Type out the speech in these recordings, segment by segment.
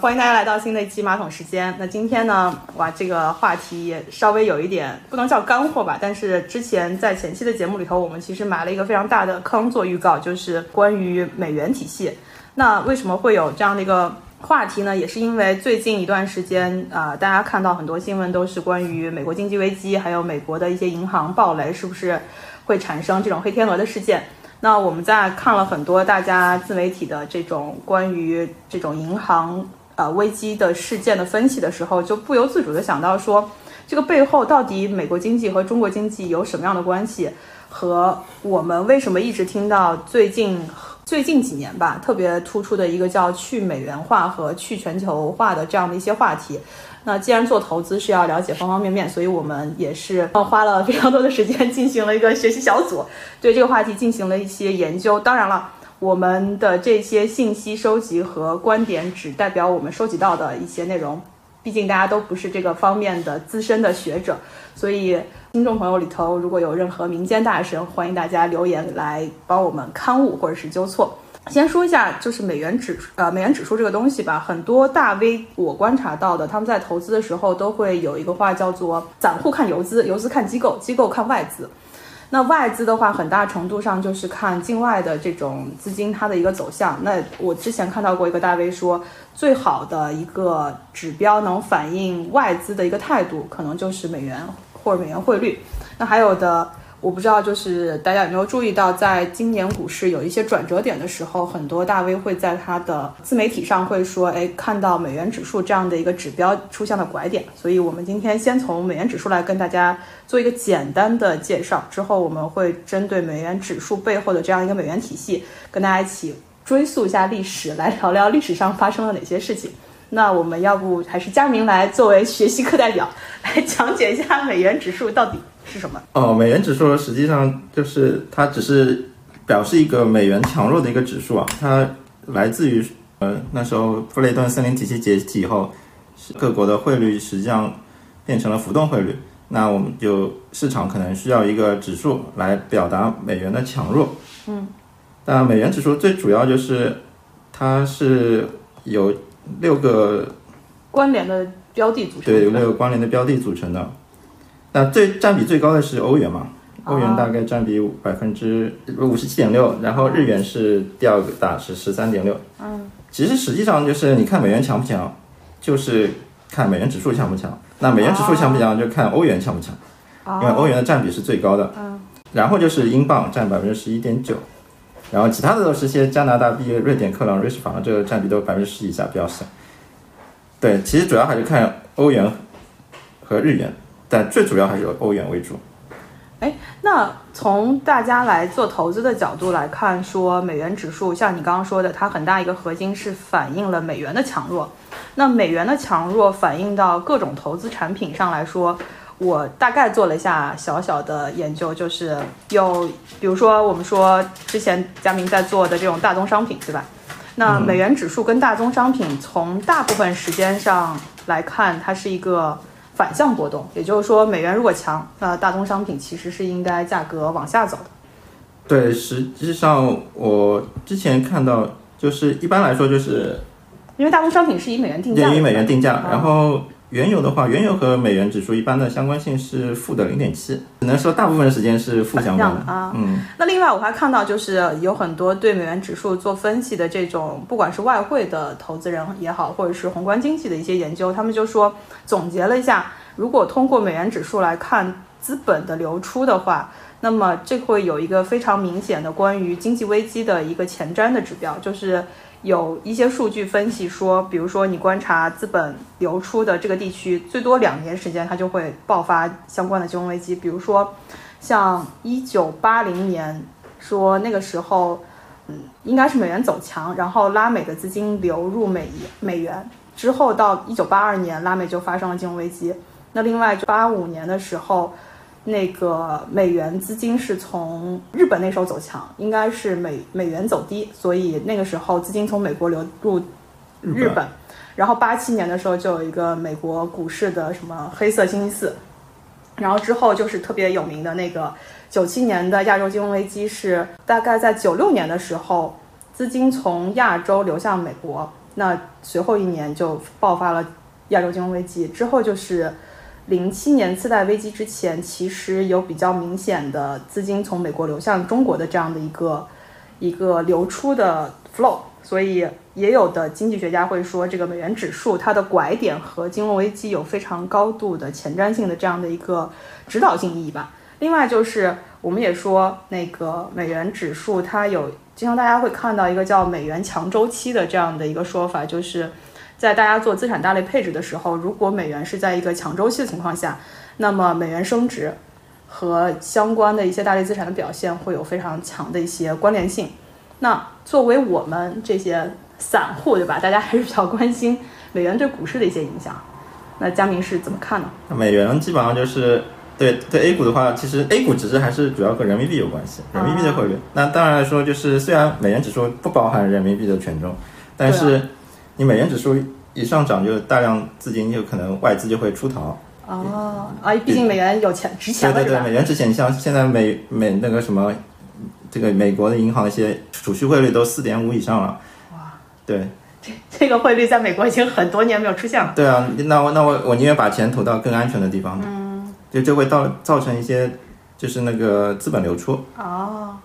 欢迎大家来到新的一期马桶时间。那今天呢，哇，这个话题也稍微有一点不能叫干货吧，但是之前在前期的节目里头，我们其实埋了一个非常大的坑做预告，就是关于美元体系。那为什么会有这样的一个话题呢？也是因为最近一段时间啊、大家看到很多新闻都是关于美国经济危机，还有美国的一些银行暴雷，是不是会产生这种黑天鹅的事件？那我们在看了很多大家自媒体的这种关于这种银行呃危机的事件的分析的时候，就不由自主的想到说，这个背后到底美国经济和中国经济有什么样的关系？和我们为什么一直听到最近最近几年吧，特别突出的一个叫去美元化和去全球化的这样的一些话题。那既然做投资是要了解方方面面，所以我们也是花了非常多的时间进行了一个学习小组，对这个话题进行了一些研究。当然了，我们的这些信息收集和观点只代表我们收集到的一些内容，毕竟大家都不是这个方面的资深的学者，所以听众朋友里头如果有任何民间大神，欢迎大家留言来帮我们刊物或者是纠错。先说一下，就是美元指呃美元指数这个东西吧，很多大 V 我观察到的，他们在投资的时候都会有一个话叫做散户看游资，游资看机构，机构看外资。那外资的话，很大程度上就是看境外的这种资金它的一个走向。那我之前看到过一个大 V 说，最好的一个指标能反映外资的一个态度，可能就是美元或者美元汇率。那还有的。我不知道，就是大家有没有注意到，在今年股市有一些转折点的时候，很多大 V 会在他的自媒体上会说，哎，看到美元指数这样的一个指标出现了拐点。所以，我们今天先从美元指数来跟大家做一个简单的介绍，之后我们会针对美元指数背后的这样一个美元体系，跟大家一起追溯一下历史，来聊聊历史上发生了哪些事情。那我们要不还是佳明来作为学习课代表来讲解一下美元指数到底是什么？哦，美元指数实际上就是它只是表示一个美元强弱的一个指数啊，它来自于呃那时候布雷顿森林体系解体以后，各国的汇率实际上变成了浮动汇率，那我们就市场可能需要一个指数来表达美元的强弱。嗯，那美元指数最主要就是它是有六个关联的标的组成。对，有六个关联的标的组成的。那最占比最高的是欧元嘛？欧元大概占比百分之五十七点六，然后日元是第二个大，是十三点六。嗯，其实实际上就是你看美元强不强，就是看美元指数强不强。那美元指数强不强，就看欧元强不强，因为欧元的占比是最高的。嗯，然后就是英镑占百分之十一点九，然后其他的都是些加拿大币、瑞典克朗、瑞士法郎，这个占比都百分之十以下，比较小。对，其实主要还是看欧元和日元，但最主要还是以欧元为主。哎，那从大家来做投资的角度来看，说美元指数，像你刚刚说的，它很大一个核心是反映了美元的强弱。那美元的强弱反映到各种投资产品上来说，我大概做了一下小小的研究，就是有，比如说我们说之前佳明在做的这种大宗商品，对吧？那美元指数跟大宗商品从大部分时间上来看，它是一个反向波动，也就是说，美元如果强，那大宗商品其实是应该价格往下走的。对，实际上我之前看到，就是一般来说就是因为大宗商品是以美元定价的，以美元定价，嗯然后原油的话，原油和美元指数一般的相关性是负的零点七，只能说大部分时间是负相关的。啊嗯，那另外我还看到，就是有很多对美元指数做分析的这种，不管是外汇的投资人也好，或者是宏观经济的一些研究，他们就说总结了一下，如果通过美元指数来看资本的流出的话，那么这会有一个非常明显的关于经济危机的一个前瞻的指标，就是有一些数据分析说，比如说你观察资本流出的这个地区，最多两年时间它就会爆发相关的金融危机，比如说像一九八零年，说那个时候，嗯，应该是美元走强，然后拉美的资金流入美美元，之后到一九八二年，拉美就发生了金融危机。那另外八五年的时候，那个美元资金是从日本那时候走强，应该是美美元走低，所以那个时候资金从美国流入日本。然后八七年的时候就有一个美国股市的什么黑色星期四，然后之后就是特别有名的那个九七年的亚洲金融危机，是大概在九六年的时候，资金从亚洲流向美国。那随后一年就爆发了亚洲金融危机，之后就是零七年次贷危机之前，其实有比较明显的资金从美国流向中国的这样的一个一个流出的 flow，所以也有的经济学家会说，这个美元指数它的拐点和金融危机有非常高度的前瞻性的这样的一个指导性意义吧。另外就是我们也说，那个美元指数它有经常大家会看到一个叫美元强周期的这样的一个说法，就是在大家做资产大类配置的时候，如果美元是在一个强周期的情况下，那么美元升值和相关的一些大类资产的表现会有非常强的一些关联性。那作为我们这些散户，对吧？大家还是比较关心美元对股市的一些影响。那佳明是怎么看呢？美元基本上就是。对对，A 股的话，其实 A 股只是还是主要和人民币有关系，人民币的汇率。那当然来说，就是虽然美元指数不包含人民币的权重，但是你美元指数一上涨，就大量资金就可能外资就会出逃。哦啊，毕竟美元有钱值钱对对对，美元值钱，你像现在美美那个什么，这个美国的银行一些储蓄汇率都四点五以上了。哇，对。这这个汇率在美国已经很多年没有出现了。对啊，那我那我我宁愿把钱投到更安全的地方。嗯。就就会造造成一些，就是那个资本流出哦。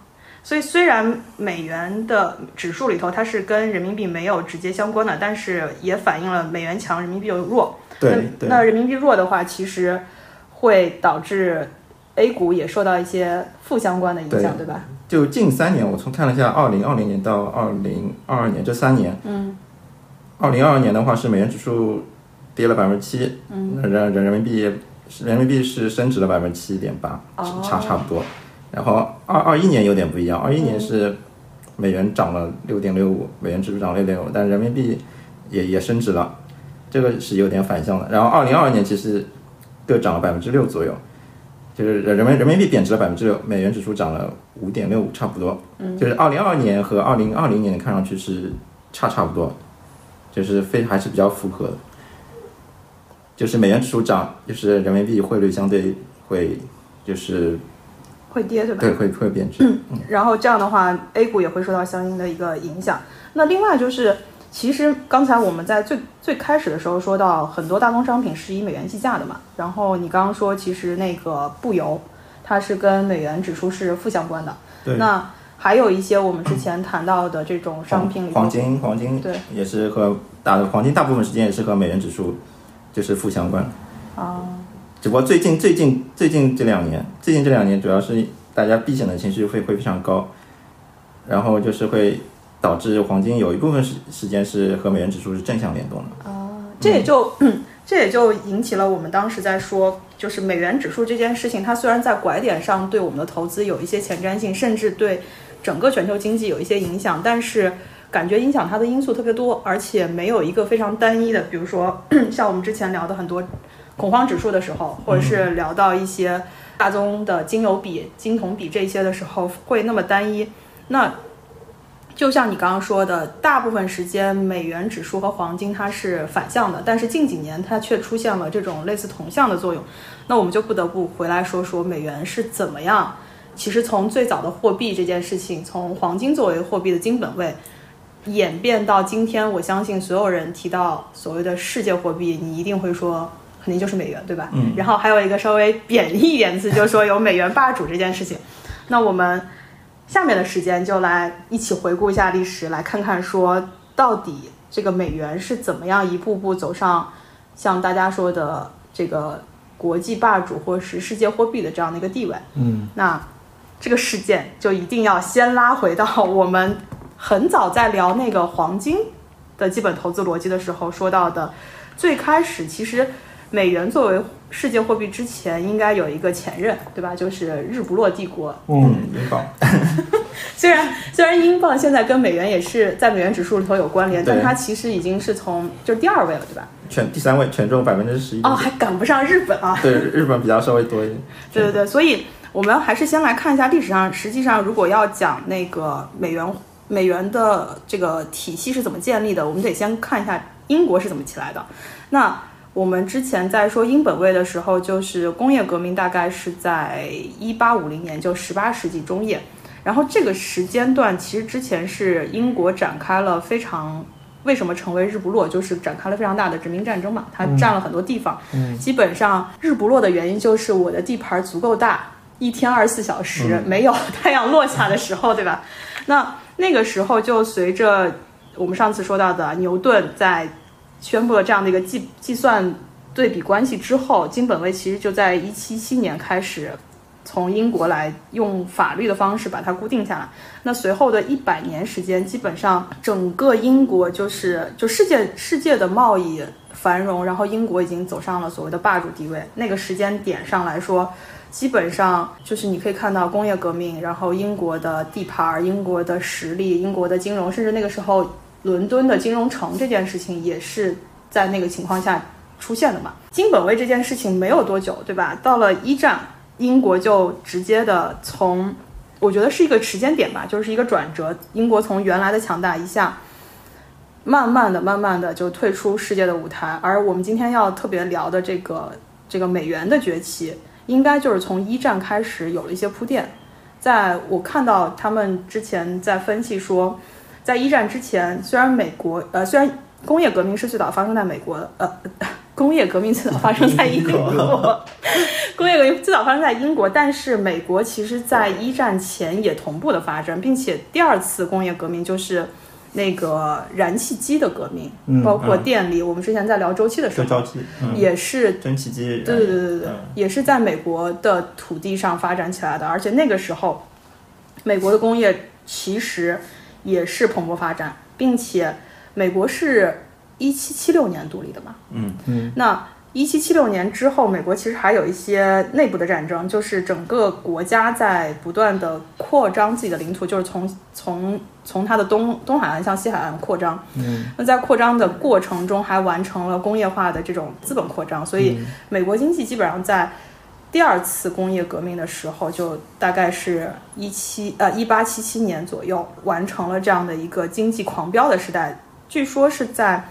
所以虽然美元的指数里头它是跟人民币没有直接相关的，但是也反映了美元强，人民币又弱。对对。那人民币弱的话，其实会导致 A 股也受到一些负相关的影响，对吧？就近三年，我从看了一下，二零二零年到二零二二年这三年，嗯，二零二二年的话是美元指数跌了百分之七，嗯，人人人民币。人民币是升值了百分之七点八，差差不多。然后二二一年有点不一样，二一年是美元涨了六点六五，美元指数涨六点五，但人民币也也升值了，这个是有点反向的。然后二零二二年其实各涨了百分之六左右，就是人民人民币贬值了百分之六，美元指数涨了五点六五，差不多。就是二零二二年和二零二零年看上去是差差不多，就是非还是比较符合的。就是美元指数涨，就是人民币汇率相对会就是会跌，对吧？对，会会贬值。嗯，然后这样的话，A 股也会受到相应的一个影响。那另外就是，其实刚才我们在最最开始的时候说到，很多大宗商品是以美元计价的嘛。然后你刚刚说，其实那个布油，它是跟美元指数是负相关的。对。那还有一些我们之前谈到的这种商品，黄金，黄金对，也是和大的黄金大部分时间也是和美元指数。就是负相关，啊，只不过最近最近最近这两年，最近这两年主要是大家避险的情绪会会非常高，然后就是会导致黄金有一部分时时间是和美元指数是正向联动的。啊，这也就 这也就引起了我们当时在说，就是美元指数这件事情，它虽然在拐点上对我们的投资有一些前瞻性，甚至对整个全球经济有一些影响，但是。感觉影响它的因素特别多，而且没有一个非常单一的。比如说，像我们之前聊的很多恐慌指数的时候，或者是聊到一些大宗的金油比、金铜比这些的时候，会那么单一。那就像你刚刚说的，大部分时间美元指数和黄金它是反向的，但是近几年它却出现了这种类似同向的作用。那我们就不得不回来说说美元是怎么样。其实从最早的货币这件事情，从黄金作为货币的金本位。演变到今天，我相信所有人提到所谓的世界货币，你一定会说肯定就是美元，对吧？嗯。然后还有一个稍微贬义一点词，就是说有美元霸主这件事情。那我们下面的时间就来一起回顾一下历史，来看看说到底这个美元是怎么样一步步走上像大家说的这个国际霸主或是世界货币的这样的一个地位。嗯。那这个事件就一定要先拉回到我们。很早在聊那个黄金的基本投资逻辑的时候说到的，最开始其实美元作为世界货币之前应该有一个前任，对吧？就是日不落帝国，嗯，英镑。虽然虽然英镑现在跟美元也是在美元指数里头有关联，但它其实已经是从就是第二位了，对吧？权第三位权重百分之十一。哦，还赶不上日本啊？对，日本比较稍微多一点。对对对，所以我们还是先来看一下历史上，实际上如果要讲那个美元。美元的这个体系是怎么建立的？我们得先看一下英国是怎么起来的。那我们之前在说英本位的时候，就是工业革命大概是在一八五零年，就十八世纪中叶。然后这个时间段其实之前是英国展开了非常为什么成为日不落，就是展开了非常大的殖民战争嘛，它占了很多地方。嗯基本上日不落的原因就是我的地盘足够大，一天二十四小时、没有太阳落下的时候，对吧？那那个时候就随着我们上次说到的牛顿在宣布了这样的一个计计算对比关系之后，金本位其实就在一七七年开始从英国来用法律的方式把它固定下来。那随后的一百年时间，基本上整个英国就是就世界世界的贸易繁荣，然后英国已经走上了所谓的霸主地位。那个时间点上来说，基本上就是你可以看到工业革命，然后英国的地盘儿、英国的实力、英国的金融，甚至那个时候伦敦的金融城这件事情也是在那个情况下出现的嘛。金本位这件事情没有多久，对吧？到了一战，英国就直接的从，我觉得是一个时间点吧，就是一个转折。英国从原来的强大一下，慢慢的、慢慢的就退出世界的舞台。而我们今天要特别聊的这个这个美元的崛起，应该就是从一战开始有了一些铺垫。在我看到他们之前在分析说，在一战之前，虽然美国呃虽然工业革命是最早发生在美国的，呃，工业革命最早发生在英国，工业革命最早发生在英国，但是美国其实在一战前也同步的发生，并且第二次工业革命就是那个燃气机的革命，嗯包括电力。我们之前在聊周期的时候，也是蒸汽机，对对对对对嗯，也是在美国的土地上发展起来的，而且那个时候，美国的工业其实也是蓬勃发展，并且美国是一七七六年独立的嘛，嗯。嗯，那一七七六年之后，美国其实还有一些内部的战争，就是整个国家在不断的扩张自己的领土，就是从从从它的东东海岸向西海岸扩张。嗯，那在扩张的过程中，还完成了工业化的这种资本扩张，所以美国经济基本上在第二次工业革命的时候，就大概是一七呃一八七七年左右完成了这样的一个经济狂飙的时代。据说是在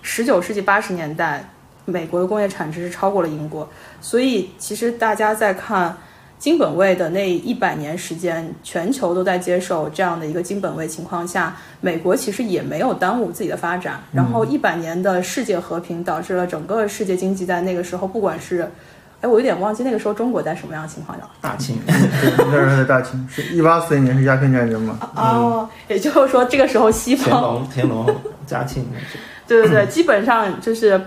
十九世纪八十年代，美国的工业产值是超过了英国，所以其实大家在看金本位的那一百年时间，全球都在接受这样的一个金本位情况下，美国其实也没有耽误自己的发展。然后一百年的世界和平导致了整个世界经济在那个时候，不管是哎，我有点忘记那个时候中国在什么样的情况下。大清，对，那时候在大清，是一八四零年是鸦片战争嘛？哦，也就是说这个时候西乾方隆乾隆嘉庆，对对对，基本上就是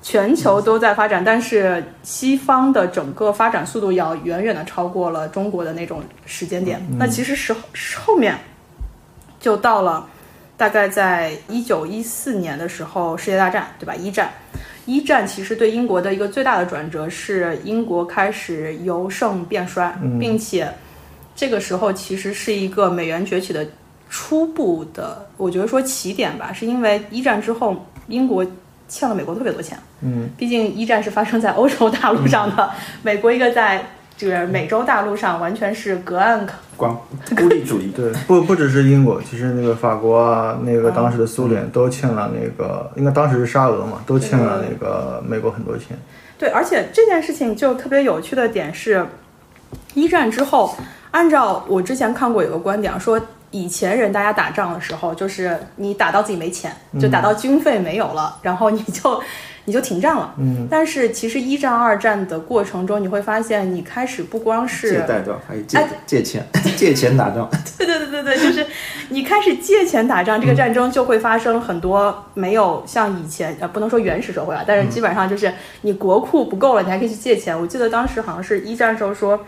全球都在发展，但是西方的整个发展速度要远远的超过了中国的那种时间点。那其实是后面就到了大概在一九一四年的时候，世界大战对吧？一战。一战其实对英国的一个最大的转折是英国开始由盛变衰，并且这个时候其实是一个美元崛起的初步的，我觉得说起点吧，是因为一战之后英国欠了美国特别多钱，嗯，毕竟一战是发生在欧洲大陆上的，美国一个在这个美洲大陆上完全是隔岸光 孤立主义，对，不不只是英国，其实那个法国啊，那个当时的苏联都欠了那个，应该当时是沙俄嘛，都欠了那个美国很多钱。对，而且这件事情就特别有趣的点是，一战之后，按照我之前看过有个观点说，以前人大家打仗的时候，就是你打到自己没钱，就打到军费没有了，然后你就你就停战了。嗯，但是其实一战、二战的过程中，你会发现，你开始不光借是贷对吧？还有借哎借钱 借钱打仗，对对对对对，就是你开始借钱打仗，这个战争就会发生很多没有像以前呃不能说原始社会啊，但是基本上就是你国库不够了，你还可以去借钱。我记得当时好像是一战时候说，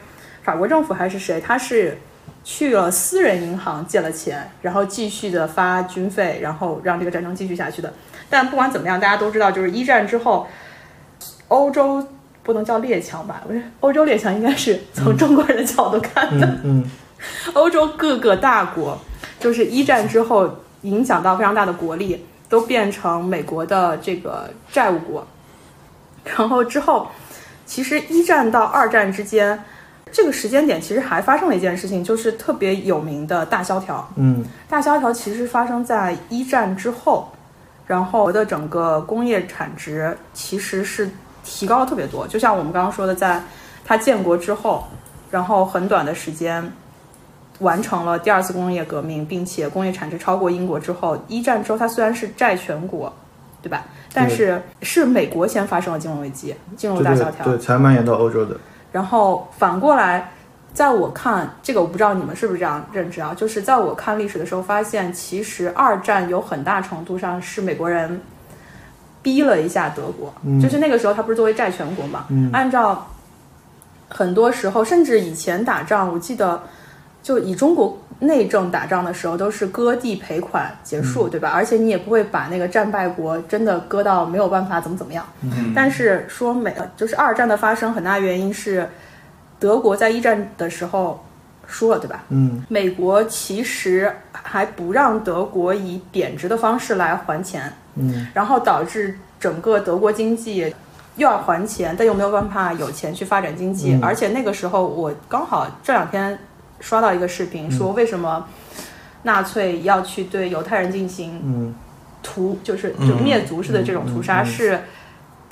法国政府还是谁，他是去了私人银行借了钱，然后继续的发军费，然后让这个战争继续下去的。但不管怎么样，大家都知道，就是一战之后，欧洲不能叫列强吧，不是欧洲列强，应该是从中国人的角度看的。嗯嗯欧洲各个大国，就是一战之后影响到非常大的国力，都变成美国的这个债务国。然后之后，其实一战到二战之间，这个时间点其实还发生了一件事情，就是特别有名的大萧条。嗯大萧条其实发生在一战之后，然后我的整个工业产值其实是提高了特别多。就像我们刚刚说的，在它建国之后，然后很短的时间，完成了第二次工业革命，并且工业产值超过英国之后，一战之后它虽然是债权国，对吧？但是是美国先发生了金融危机，进入对对大萧条，对，才蔓延到欧洲的。然后反过来，在我看这个，我不知道你们是不是这样认知啊？就是在我看历史的时候，发现其实二战有很大程度上是美国人逼了一下德国，就是那个时候他不是作为债权国嘛，按照很多时候，甚至以前打仗，我记得就以中国内政打仗的时候，都是割地赔款结束，对吧？而且你也不会把那个战败国真的割到没有办法怎么怎么样。但是说美就是二战的发生，很大原因是德国在一战的时候输了，对吧？嗯，美国其实还不让德国以贬值的方式来还钱，嗯，然后导致整个德国经济又要还钱，但又没有办法有钱去发展经济，嗯。而且那个时候我刚好这两天刷到一个视频，嗯。说为什么纳粹要去对犹太人进行嗯。屠，就是就灭族式的这种屠杀，是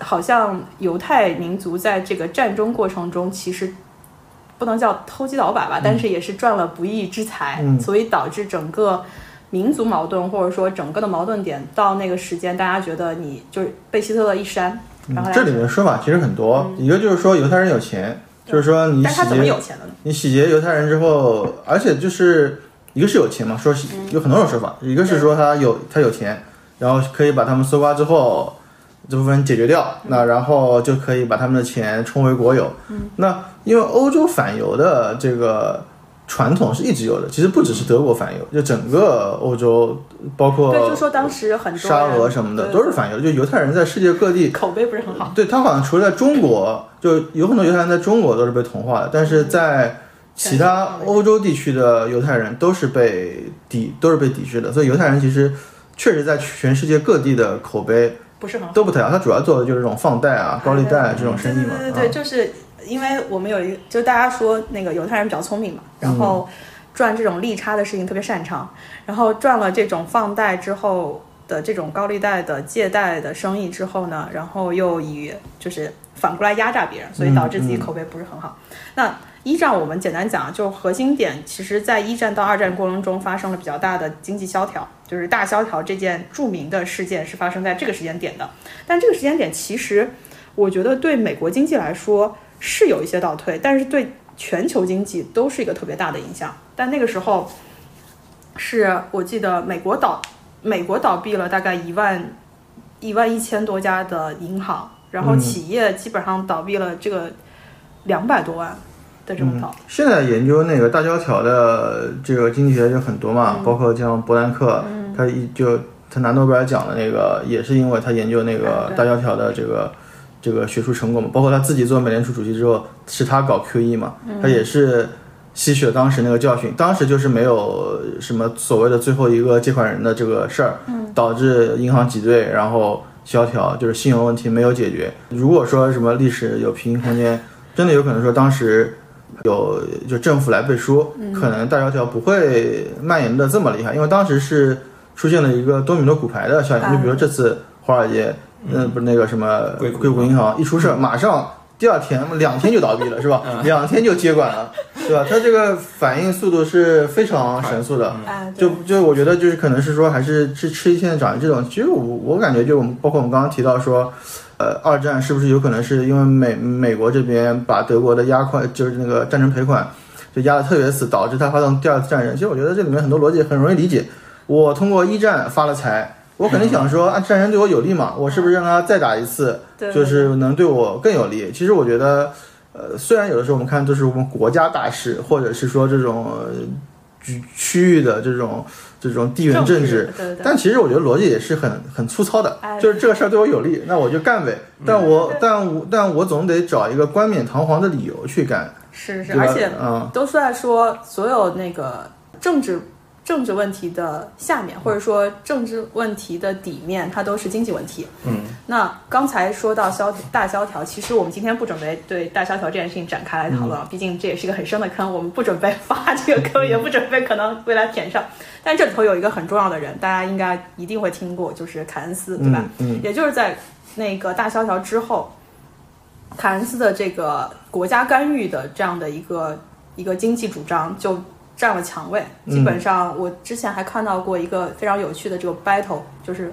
好像犹太民族在这个战争过程中其实。不能叫偷鸡倒把吧，但是也是赚了不义之财，嗯。所以导致整个民族矛盾或者说整个的矛盾点到那个时间，大家觉得你就是被希特勒一删，然后嗯这里面说法其实很多，一个就是说犹太人有钱，就是说你洗劫？你洗劫犹太人之后，而且就是一个是有钱嘛，说有很多种说法，一个是说他有他有钱，然后可以把他们搜刮之后这部分解决掉，那然后就可以把他们的钱充为国有。那因为欧洲反犹的这个传统是一直有的，其实不只是德国反犹，就整个欧洲，包括对，就说当时很多沙俄什么的都是反犹，就犹太人在世界各地口碑不是很好。对他好像除了在中国，就有很多犹太人在中国都是被同化的，但是在其他欧洲地区的犹太人都是被抵都是被抵制的，所以犹太人其实确实在全世界各地的口碑不是很好。都不太好。他主要做的就是这种放贷啊、高利贷啊这种生意嘛。对对对就是因为我们有一个，就大家说那个犹太人比较聪明嘛，然后赚这种利差的事情特别擅长，然后赚了这种放贷之后的这种高利贷的借贷的生意之后呢，然后又以就是反过来压榨别人，所以导致自己口碑不是很好。那一战我们简单讲，就核心点，其实在一战到二战过程中发生了比较大的经济萧条，就是大萧条这件著名的事件是发生在这个时间点的。但这个时间点其实我觉得对美国经济来说是有一些倒退，但是对全球经济都是一个特别大的影响。但那个时候是我记得美国倒美国倒闭了大概一万一万一千多家的银行，然后企业基本上倒闭了这个两百多万的这种倒。现在研究那个大萧条的这个经济学就很多嘛，包括像伯南克，他一就他拿诺贝尔奖的那个，也是因为他研究那个大萧条的这个这个学术成果嘛，包括他自己做美联储主席之后，是他搞 QE 嘛，他也是吸取了当时那个教训，当时就是没有什么所谓的最后一个借款人的这个事儿，导致银行挤兑，然后萧条，就是信用问题没有解决。如果说什么历史有平行空间，真的有可能说当时。有就政府来背书，可能大萧条不会蔓延的这么厉害，因为当时是出现了一个多米诺骨牌的效应，啊就比如这次华尔街，嗯，不是那个什么硅谷银行一出事，马上第二天两天就倒闭了，是吧？两天就接管了，对吧？它这个反应速度是非常神速的。就就我觉得就是可能是说还是吃吃一堑长一智这种，其实我我感觉就我们包括我们刚刚提到说，呃，二战是不是有可能是因为美美国这边把德国的压款就是那个战争赔款就压得特别死，导致他发动第二次战争？其实我觉得这里面很多逻辑很容易理解。我通过一战发了财，我肯定想说啊，战争对我有利嘛，我是不是让他再打一次，就是能对我更有利？其实我觉得。呃，虽然有的时候我们看都是我们国家大事，或者是说这种呃区区域的这种这种地缘政治，对对对。但其实我觉得逻辑也是很很粗糙的哎，就是这个事儿对我有利，那我就干呗。但我但我但我总得找一个冠冕堂皇的理由去干，是是，而且嗯都是在说所有那个政治政治问题的下面，或者说政治问题的底面，它都是经济问题。嗯，那刚才说到萧大萧条，其实我们今天不准备对大萧条这件事情展开来讨论，毕竟这也是一个很深的坑，我们不准备挖这个坑，也不准备可能未来填上。但这里头有一个很重要的人，大家应该一定会听过，就是凯恩斯，对吧？嗯嗯也就是在那个大萧条之后，凯恩斯的这个国家干预的这样的一个一个经济主张，就占了强位。基本上，我之前还看到过一个非常有趣的这个 battle，就是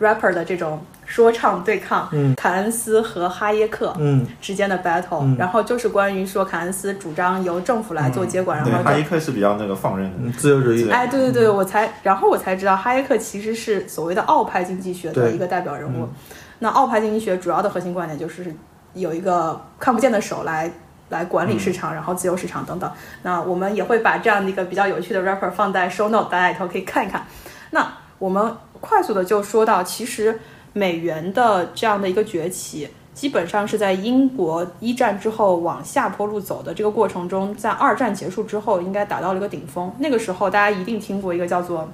rapper 的这种说唱对抗，嗯。凯恩斯和哈耶克嗯。之间的 battle，、嗯。然后就是关于说凯恩斯主张由政府来做接管，对，然后哈耶克是比较那个放任的，嗯，自由主义的，哎，对对对，我才，然后我才知道哈耶克其实是所谓的奥派经济学的一个代表人物。那奥派经济学主要的核心观点就是有一个看不见的手来来管理市场，然后自由市场等等。那我们也会把这样的一个比较有趣的 rapper 放在 show note，大家以后可以看一看。那我们快速的就说到，其实美元的这样的一个崛起。基本上是在英国一战之后往下坡路走的这个过程中，在二战结束之后，应该达到了一个顶峰。那个时候，大家一定听过一个叫做，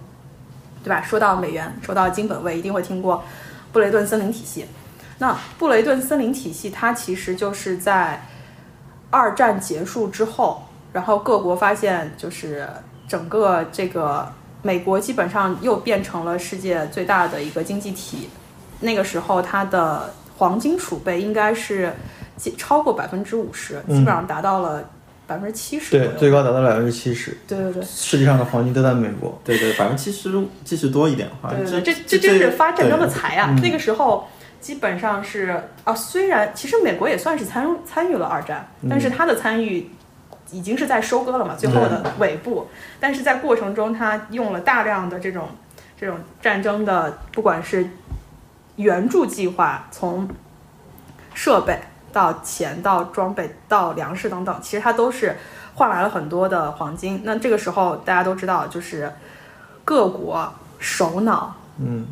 对吧？说到美元，说到金本位，一定会听过布雷顿森林体系。那布雷顿森林体系，它其实就是在二战结束之后，然后各国发现，就是整个这个美国基本上又变成了世界最大的一个经济体。那个时候，它的黄金储备应该是超过百分之五十，基本上达到了百分之七十对，最高达到百分之七十，对对对。世界上的黄金都在美国。对对，百分之七十七十多一点，对对对，这这这真是发战争的财啊！那个时候基本上是啊，虽然其实美国也算是参参与了二战，但是他的参与已经是在收割了嘛，最后的尾部。但是在过程中，他用了大量的这种这种战争的，不管是援助计划，从设备到钱到装备到粮食等等，其实它都是换来了很多的黄金。那这个时候大家都知道，就是各国首脑嗯，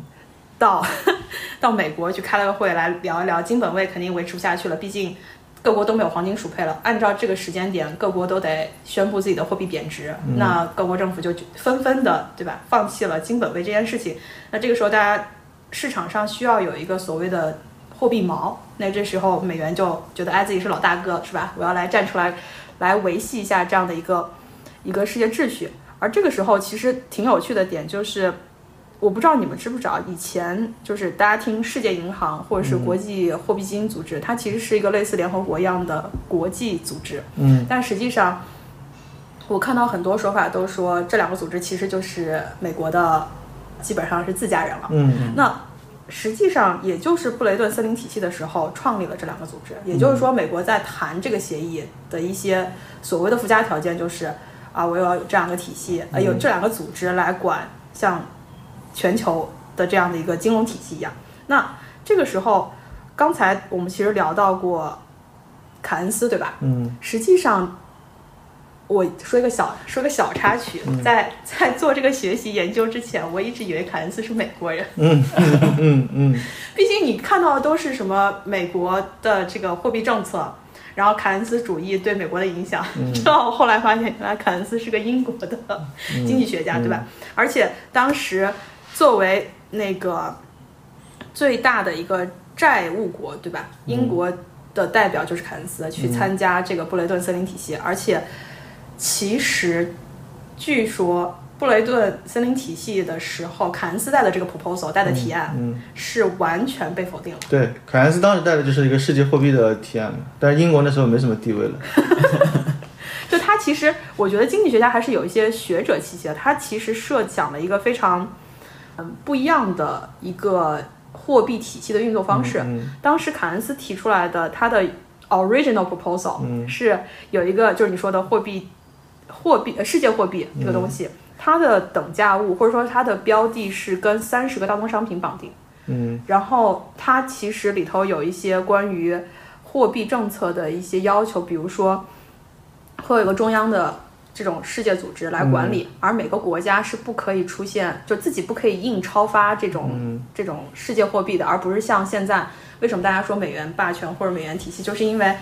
到到美国去开了个会来聊一聊金本位，肯定维持不下去了，毕竟各国都没有黄金储备了。按照这个时间点，各国都得宣布自己的货币贬值，那各国政府就纷纷的对吧，放弃了金本位这件事情。那这个时候，大家市场上需要有一个所谓的货币锚，那这时候美元就觉得哎自己是老大哥是吧？我要来站出来，来维系一下这样的一个一个世界秩序。而这个时候其实挺有趣的点就是，我不知道你们知不知道，以前就是大家听世界银行或者是国际货币基金组织，它其实是一个类似联合国一样的国际组织，嗯，但实际上，我看到很多说法都说这两个组织其实就是美国的，基本上是自家人了。嗯，那实际上，也就是布雷顿森林体系的时候创立了这两个组织。也就是说，美国在谈这个协议的一些所谓的附加条件，就是啊，我要有这样一个体系，呃，有这两个组织来管像全球的这样的一个金融体系一样。那这个时候，刚才我们其实聊到过凯恩斯，对吧？嗯，实际上，我说一个小说个小插曲，在 在做这个学习研究之前，我一直以为凯恩斯是美国人。嗯嗯嗯，毕竟你看到的都是什么美国的这个货币政策，然后凯恩斯主义对美国的影响，直 到我后来发现，原来凯恩斯是个英国的经济学家，对吧？而且当时作为那个最大的一个债务国，对吧？英国的代表就是凯恩斯去参加这个布雷顿森林体系，而且其实据说。布雷顿森林体系的时候，凯恩斯带的这个 proposal 带的提案，嗯，是完全被否定了。对，凯恩斯当时带的就是一个世界货币的提案，但是英国那时候没什么地位了。就他其实，我觉得经济学家还是有一些学者气息的。他其实设想了一个非常嗯不一样的一个货币体系的运作方式。嗯当时凯恩斯提出来的他的 original proposal、嗯是有一个就是你说的货币货币呃世界货币这个东西，它的等价物或者说它的标的是跟三十个大宗商品绑定。嗯然后它其实里头有一些关于货币政策的一些要求，比如说会有一个中央的这种世界组织来管理，而每个国家是不可以出现就自己不可以印超发这种、嗯。这种世界货币的，而不是像现在为什么大家说美元霸权或者美元体系，就是因为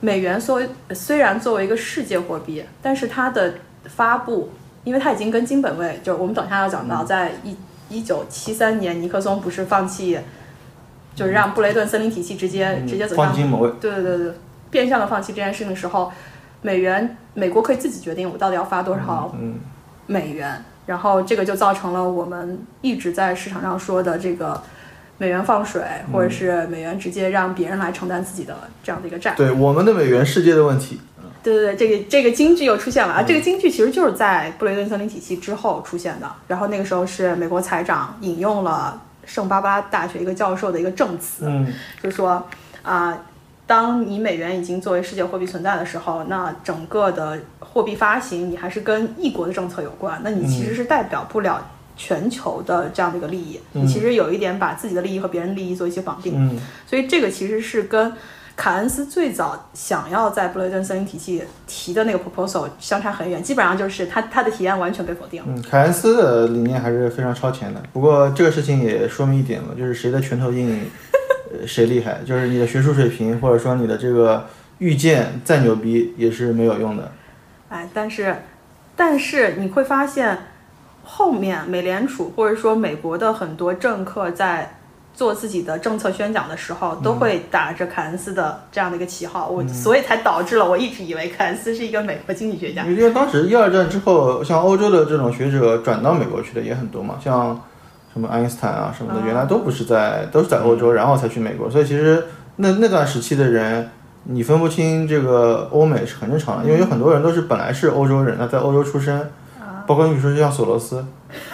美元作为虽然作为一个世界货币，但是它的发布，因为它已经跟金本位，就是我们等一下要讲到，在一一九七三年尼克松不是放弃，就是让布雷顿森林体系直接、直接走向放金本位，对对对对，变相的放弃这件事情的时候，美元美国可以自己决定我到底要发多少嗯美元，然后这个就造成了我们一直在市场上说的这个美元放水，嗯或者是美元直接让别人来承担自己的这样的一个债。对我们的美元世界的问题，对对对，这个这个京剧又出现了啊！这个京剧其实就是在布雷顿森林体系之后出现的。然后那个时候是美国财长引用了圣巴巴大学一个教授的一个证词，嗯就是说啊、当你美元已经作为世界货币存在的时候，那整个的货币发行你还是跟一国的政策有关，那你其实是代表不了全球的这样的一个利益，你其实有一点把自己的利益和别人的利益做一些绑定。嗯所以这个其实是跟凯恩斯最早想要在布雷顿森林体系提的那个 proposal 相差很远，基本上就是他他的提案完全被否定。嗯，凯恩斯的理念还是非常超前的。不过这个事情也说明一点了，就是谁的拳头硬，呃谁厉害。就是你的学术水平或者说你的这个预见再牛逼也是没有用的。哎，但是但是你会发现，后面美联储或者说美国的很多政客在做自己的政策宣讲的时候，都会打着凯恩斯的这样的一个旗号，我所以才导致了我一直以为凯恩斯是一个美国经济学家。因为当时一二战之后，像欧洲的这种学者转到美国去的也很多嘛，像什么爱因斯坦啊什么的，原来都不是在都是在欧洲，然后才去美国。所以其实那那段时期的人，你分不清这个欧美是很正常的，因为有很多人都是本来是欧洲人，他在欧洲出生，包括你比如说就像索罗斯，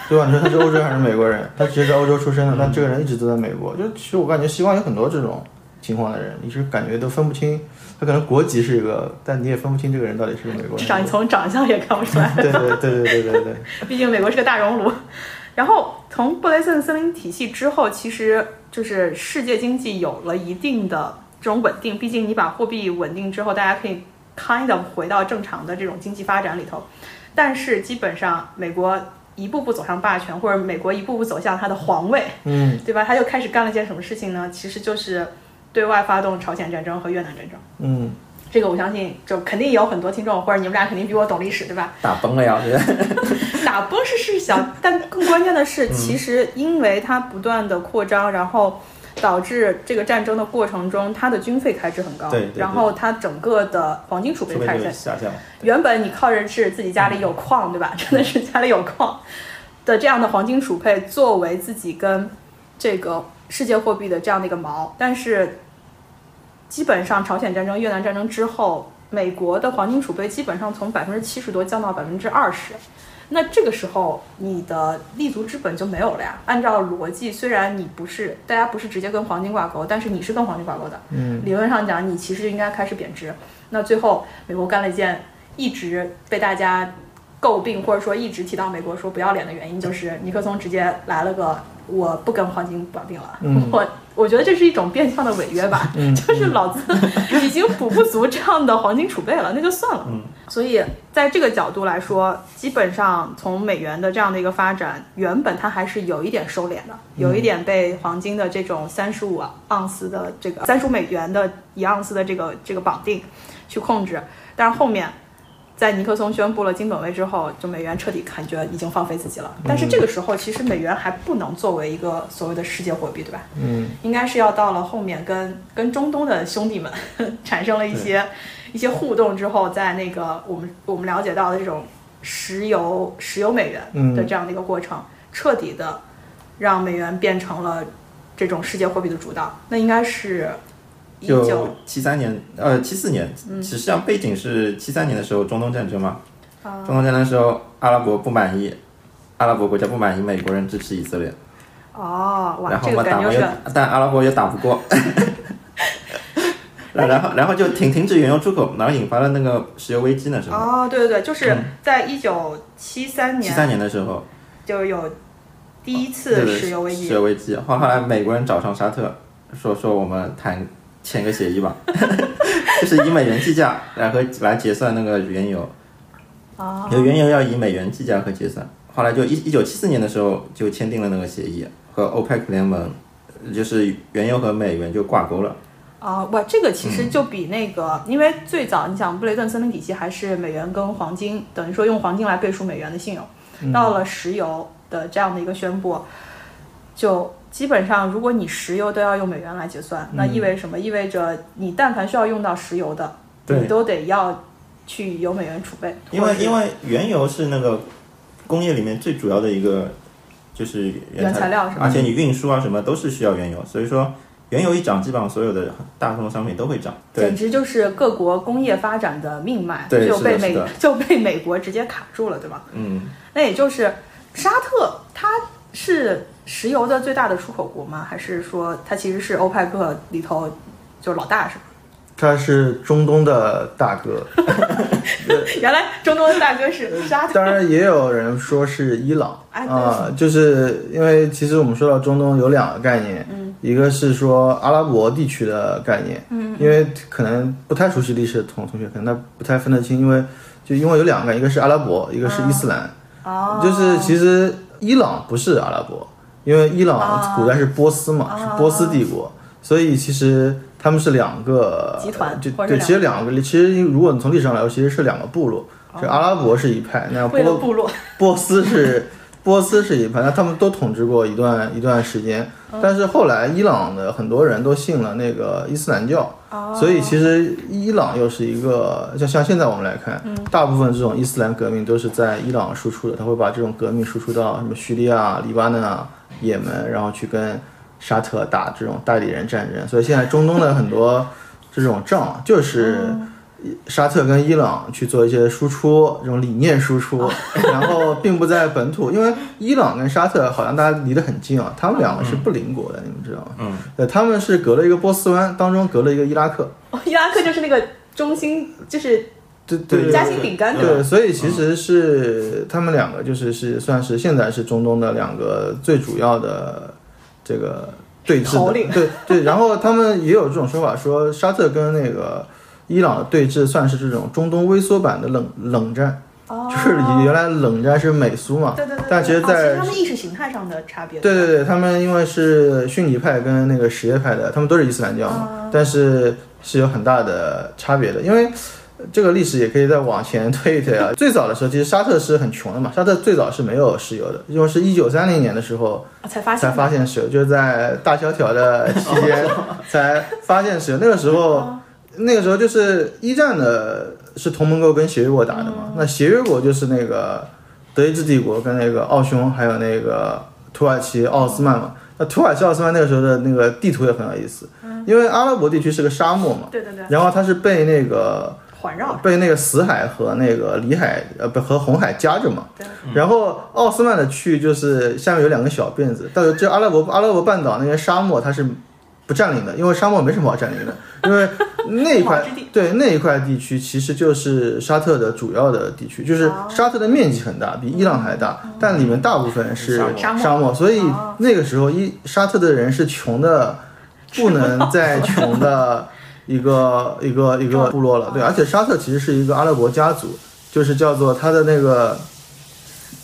对吧？你说他是欧洲还是美国人？他直接在欧洲出生的，但这个人一直都在美国。就其实我感觉西方有很多这种情况的人，你是感觉都分不清，他可能国籍是一个，但你也分不清这个人到底是个美国人。至少你从长相也看不出来。对对对对对对对，毕竟美国是个大熔炉。然后从布雷顿森林体系之后，其实就是世界经济有了一定的这种稳定。毕竟你把货币稳定之后，大家可以 kind of 回到正常的这种经济发展里头。但是基本上美国一步步走上霸权，或者美国一步步走向它的皇位，嗯对吧？他又开始干了件什么事情呢？其实就是对外发动朝鲜战争和越南战争。嗯，这个我相信，就肯定有很多听众，或者你们俩肯定比我懂历史，对吧？打崩了呀！我觉得打崩是是小，但更关键的是，嗯其实因为它不断的扩张，然后导致这个战争的过程中，它的军费开支很高，对对对然后它整个的黄金储备开始下降。原本你靠着是自己家里有矿，对吧？真的是家里有矿的这样的黄金储备，作为自己跟这个世界货币的这样的一个锚，但是基本上朝鲜战争、越南战争之后，美国的黄金储备基本上从百分之七十多降到百分之二十。那这个时候，你的立足之本就没有了呀。按照逻辑，虽然你不是大家不是直接跟黄金挂钩，但是你是跟黄金挂钩的。嗯，理论上讲，你其实就应该开始贬值。那最后，美国干了一件一直被大家诟病，或者说一直提到美国说不要脸的原因，就是尼克松直接来了个我不跟黄金绑定了。嗯 我我觉得这是一种变相的违约吧，嗯就是老子已经补不足这样的黄金储备了，那就算了。嗯所以在这个角度来说，基本上从美元的这样的一个发展，原本它还是有一点收敛的，有一点被黄金的这种三十五盎司的这个三十五美元的一盎司的这个这个绑定去控制，但是后面。在尼克松宣布了金本位之后，就美元彻底感觉已经放飞自己了。但是这个时候，其实美元还不能作为一个所谓的世界货币，对吧？嗯应该是要到了后面跟跟中东的兄弟们产生了一些一些互动之后，在那个我们我们了解到的这种石油石油美元的这样的一个过程，彻底的让美元变成了这种世界货币的主导。那应该是就七三年，呃，七四年，嗯实际上背景是七三年的时候中东战争嘛。啊中东战争的时候，阿拉伯不满意，阿拉伯国家不满意美国人支持以色列，哦哇，然后这个嘛打过又 但阿拉伯也打不过，然然后然后就停停止原油出口，然后引发了那个石油危机呢，是吧？哦，对对对，就是在一九七三年七三年的时候，就有第一次石油危机石。油危机。后后来美国人找上沙特，说说我们谈签个协议吧，就是以美元计价，然后来结算那个原油。啊，有原油要以美元计价和结算。后来就一一九七四年的时候就签订了那个协议，和 OPEC 联盟，就是原油和美元就挂钩了。啊，哇，这个其实就比那个，因为最早你想布雷顿森林体系还是美元跟黄金，等于说用黄金来背书美元的信用，到了石油的这样的一个宣布，就基本上如果你石油都要用美元来结算，那意味着什么？意味着你但凡需要用到石油的，你都得要去有美元储备，因为因为原油是那个工业里面最主要的一个就是原材料是吧？而且你运输啊什么都是需要原油，所以说原油一涨，基本上所有的大宗商品都会涨。对。简，直就是各国工业发展的命脉，对就被美 就被美国直接卡住了，对吧？嗯，那也就是沙特，它是石油的最大的出口国吗？还是说它其实是欧派克里头就是老大是吗？他是中东的大哥，原来中东的大哥是沙特，当然也有人说是伊朗哎啊、对就是因为其实我们说到中东有两个概念，嗯一个是说阿拉伯地区的概念，嗯，因为可能不太熟悉历史的同同学可能他不太分得清，因为就因为有两个，一个是阿拉伯，一个是伊斯兰，哦，就是其实伊朗不是阿拉伯，因为伊朗古代是波斯嘛，是波斯帝国，所以其实他们是两个集团就对，其实两个，其实如果你从历史上来说，其实是两个部落，是阿拉伯是一派，那波部落，波斯是波斯是一派，那他们都统治过一段一段时间，但是后来伊朗的很多人都信了那个伊斯兰教，所以其实伊朗又是一个像像现在我们来看，大部分这种伊斯兰革命都是在伊朗输出的，他会把这种革命输出到什么叙利亚、黎巴嫩啊、也门，然后去跟沙特打这种代理人战争，所以现在中东的很多这种仗就是。沙特跟伊朗去做一些输出，这种理念输出，然后并不在本土，因为伊朗跟沙特好像大家离得很近啊，他们两个是不邻国的，你们知道吗？嗯，对，他们是隔了一个波斯湾，当中隔了一个伊拉克，哦伊拉克就是那个中心，就是对对对夹心饼干对，所以其实是他们两个就是是算是现在是中东的两个最主要的这个对峙的，头对对，然后他们也有这种说法，说沙特跟那个伊朗的对峙算是这种中东微缩版的冷冷战，就是原来冷战是美苏嘛，对对对对，但其实哦在他们意识形态上的差别，对对对，他们因为是逊尼派跟那个什叶派的，他们都是伊斯兰教嘛，但是是有很大的差别的。因为呃这个历史也可以再往前推一推啊。最早的时候，其实沙特是很穷的嘛，沙特最早是没有石油的，因为是一九三零年的时候才发现石油，就是在大萧条的期间 才发现石油。那个时候，那个时候就是一战的是同盟国跟协约国打的嘛，那协约国就是那个德意志帝国跟那个奥匈还有那个土耳其奥斯曼嘛。那土耳其奥斯曼那个时候的那个地图也很有意思，因为阿拉伯地区是个沙漠嘛，对对对，然后它是被那个环绕被那个死海和那个里海呃不和红海夹着嘛对。然后奥斯曼的区域就是下面有两个小辫子，但是这阿拉伯阿拉伯半岛那些沙漠它是不占领的，因为沙漠没什么好占领的，因为 那一块对那一块地区其实就是沙特的主要的地区，就是哦沙特的面积很大，比伊朗还大，但里面大部分是沙漠沙漠，所以哦那个时候伊沙特的人是穷的不能再穷的一个一个一个部落了，对，而且沙特其实是一个阿拉伯家族，就是叫做他的那个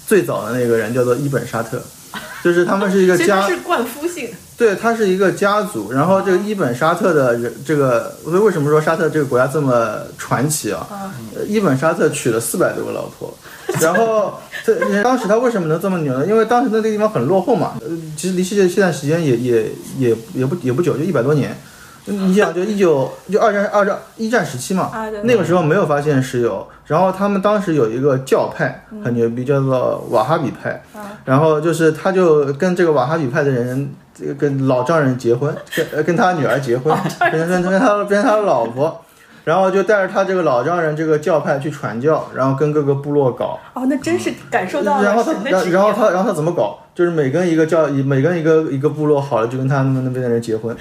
最早的那个人叫做伊本沙特，就是他们是一个家是冠夫姓，对，他是一个家族，然后这个伊本沙特的人，这个所以为什么说沙特这个国家这么传奇啊？呃伊本沙特娶了四百多个老婆，然后 这当时他为什么能这么牛呢？因为当时那个地方很落后嘛，呃，其实离世界现在时间也也也也不也不久，就一百多年。你想，就一九就二战二战一战时期嘛，啊那个时候没有发现石油，然后他们当时有一个教派很牛逼，叫做瓦哈比派，然后就是他就跟这个瓦哈比派的人，这个跟老丈人结婚，跟呃跟他女儿结婚，跟跟跟他跟他老婆，然后就带着他这个老丈人这个教派去传教，然后跟各个部落搞，哦，那真是感受到然后他然后他然后他怎么搞？就是每跟一个教每跟一个一个部落好了，就跟他们那边的人结婚，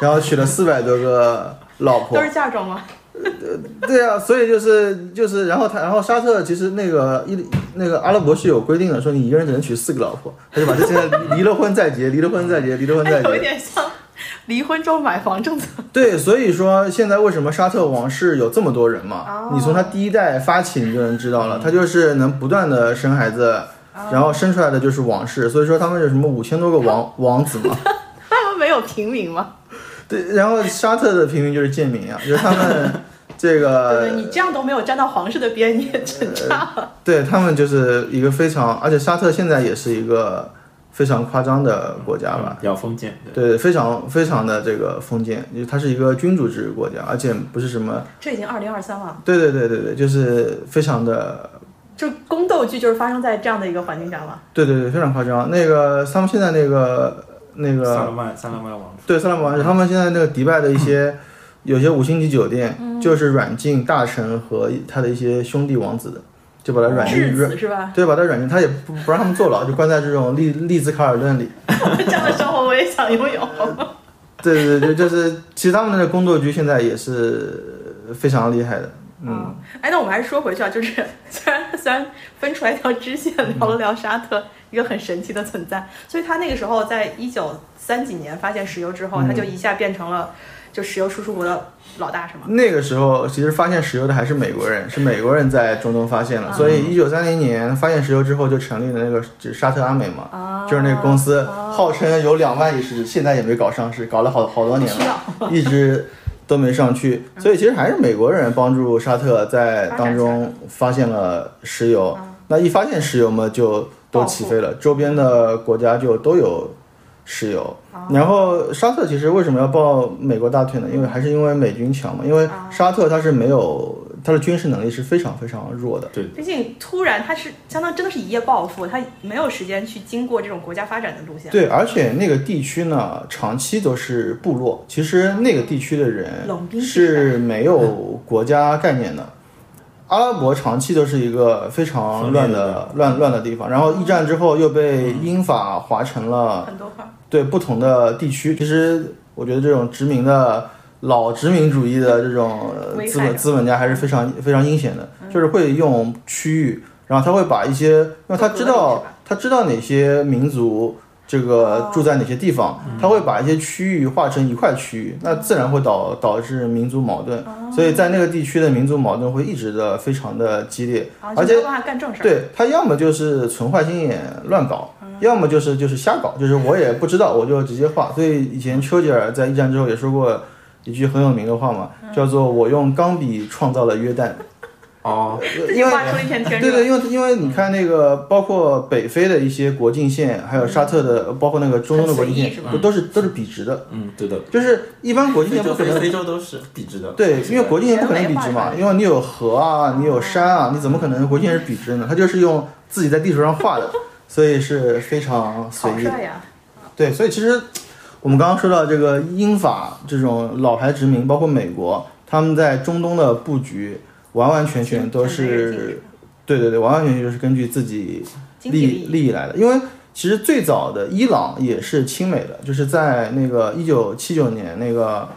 然后娶了四百多个老婆都，是嫁妆吗？对啊，所以就是就是，然后他，然后沙特其实那个伊那个阿拉伯是有规定的，说你一个人只能娶四个老婆，他就把这些离了婚再结，离了婚再结，离了婚再结 有。点像离婚之后买房政策。对，所以说现在为什么沙特王室有这么多人嘛？你从他第一代发起，你就能知道了，他就是能不断的生孩子，然后生出来的就是王室，所以说他们有什么五千多个王 王子嘛。他们没有平民吗？对，然后沙特的平民就是贱民啊，就是他们这个对，你这样都没有站到皇室的边，你也真差了。对他们就是一个非常，而且沙特现在也是一个非常夸张的国家吧。比较封建，对，对，非常非常的这个封建，因为它是一个君主制国家，而且不是什么，这已经二零二三了，对对对对对，就是非常的，就宫斗剧就是发生在这样的一个环境下了。对对对，非常夸张。那个他们现在那个那个萨勒曼萨勒曼王储，对，萨拉曼王室，他们现在那个迪拜的一些、有些五星级酒店，就是软禁大臣和他的一些兄弟王子的，就把他软禁是吧？对，把他软禁，他也不不让他们坐牢，就关在这种丽丽兹卡尔顿里。这样的生活我也想拥有。对对对，就是其实他们那个工作局现在也是非常厉害的，嗯，哎，那我们还是说回去啊，就是 虽然虽然分出来一条支线，聊了聊沙特一个很神奇的存在，所以他那个时候在一九三几年发现石油之后，他就一下变成了就石油输出国的老大，是吗？那个时候其实发现石油的还是美国人，是美国人在中东发现了，所以一九三零年发现石油之后就成立了那个就是沙特阿美嘛，啊就是那个公司，号称有两万亿市值，现在也没搞上市，搞了好好多年需了，要。一直都没上去。所以其实还是美国人帮助沙特在当中发现了石油。那一发现石油嘛，就都起飞了，周边的国家就都有石油。然后沙特其实为什么要抱美国大腿呢？因为还是因为美军强嘛，因为沙特它是没有它的军事能力是非常非常弱的。对毕竟突然他是相当真的是一夜暴富，他没有时间去经过这种国家发展的路线。对，而且那个地区呢，长期都是部落。其实那个地区的人冷兵器是没有国家概念的。阿拉伯长期都是一个非常乱的乱乱的地方，然后一战之后又被英法划成了很多块。对不同的地区。其实我觉得这种殖民的老殖民主义的这种资本资本家还是非常非常阴险的，就是会用区域，然后他会把一些，因为他知道他知道哪些民族。这个哦。住在哪些地方，他会把一些区域划成一块区域，那自然会导导致民族矛盾，哦。所以在那个地区的民族矛盾会一直的非常的激烈，啊，而且。对他要么就是存坏心眼乱搞，要么就是就是瞎搞，就是我也不知道，我就直接画。所以以前丘吉尔在一战之后也说过一句很有名的话嘛，叫做“我用钢笔创造了约旦。哦，”，因为。对对，因为因为你看那个包括北非的一些国境线，还有沙特的，包括那个中东的国境线都都是都是笔直的，嗯，对的，就是一般国境线不可能非洲都是笔直的，对，因为国境线不可能笔直嘛，因为你有河啊，你有山啊，你怎么可能国境线是笔直呢？它就是用自己在地图上画的，所以是非常随意的。好帅呀！对，所以其实我们刚刚说到这个英法这种老牌殖民，包括美国，他们在中东的布局完完全全都是，对对对，完完全全就是根据自己利。利益来的。因为其实最早的伊朗也是亲美的，就是在那个一九七九年那个。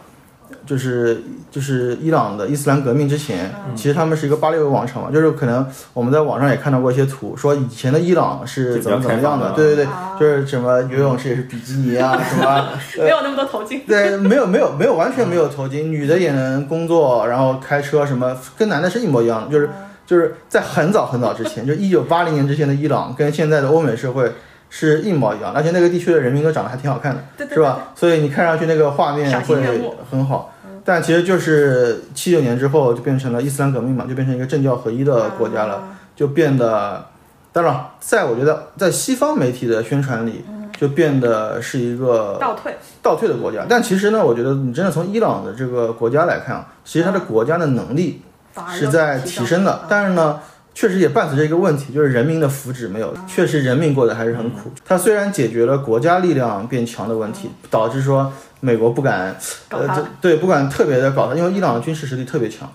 就是就是伊朗的伊斯兰革命之前，其实他们是一个巴列维王朝嘛，就是可能我们在网上也看到过一些图，说以前的伊朗是怎么怎么样的，对对对，啊。就是什么游泳池也是比基尼啊，什么 没有那么多头巾。对，没有没有没有完全没有头巾，女的也能工作，然后开车什么，跟男的是一模一样的，就是就是在很早很早之前，就一九八零年之前的伊朗跟现在的欧美社会是一模一样，而且那个地区的人民都长得还挺好看的，对对是吧？所以你看上去那个画面会很好。但其实就是七九年之后就变成了伊斯兰革命嘛，就变成一个政教合一的国家了，啊就变得，当然，在我觉得在西方媒体的宣传里，就变得是一个倒退。倒退的国家。但其实呢，我觉得你真的从伊朗的这个国家来看啊，其实它的国家的能力是在提升的，但是呢。确实也伴随着一个问题，就是人民的福祉没有，确实人民过得还是很苦。它虽然解决了国家力量变强的问题，导致说美国不敢，呃，这对不敢特别的搞它，因为伊朗的军事实力特别强，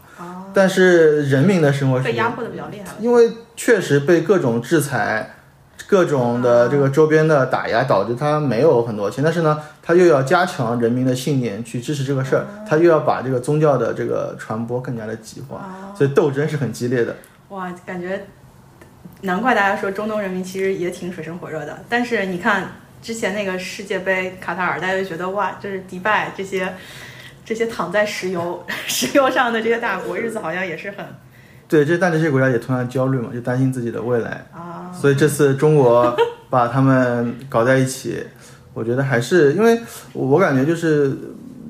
但是人民的生活被压迫的比较厉害。因为确实被各种制裁、各种的这个周边的打压，导致他没有很多钱。但是呢，他又要加强人民的信念去支持这个事儿，他又要把这个宗教的这个传播更加的极化，所以斗争是很激烈的。哇，感觉难怪大家说中东人民其实也挺水深火热的。但是你看之前那个世界杯卡塔尔，大家就觉得哇，就是迪拜这些这些躺在石油 石油上的这些大国，日子好像也是很对，这但这些国家也同样焦虑嘛，就担心自己的未来。啊，所以这次中国把他们搞在一起，我觉得还是因为我感觉就是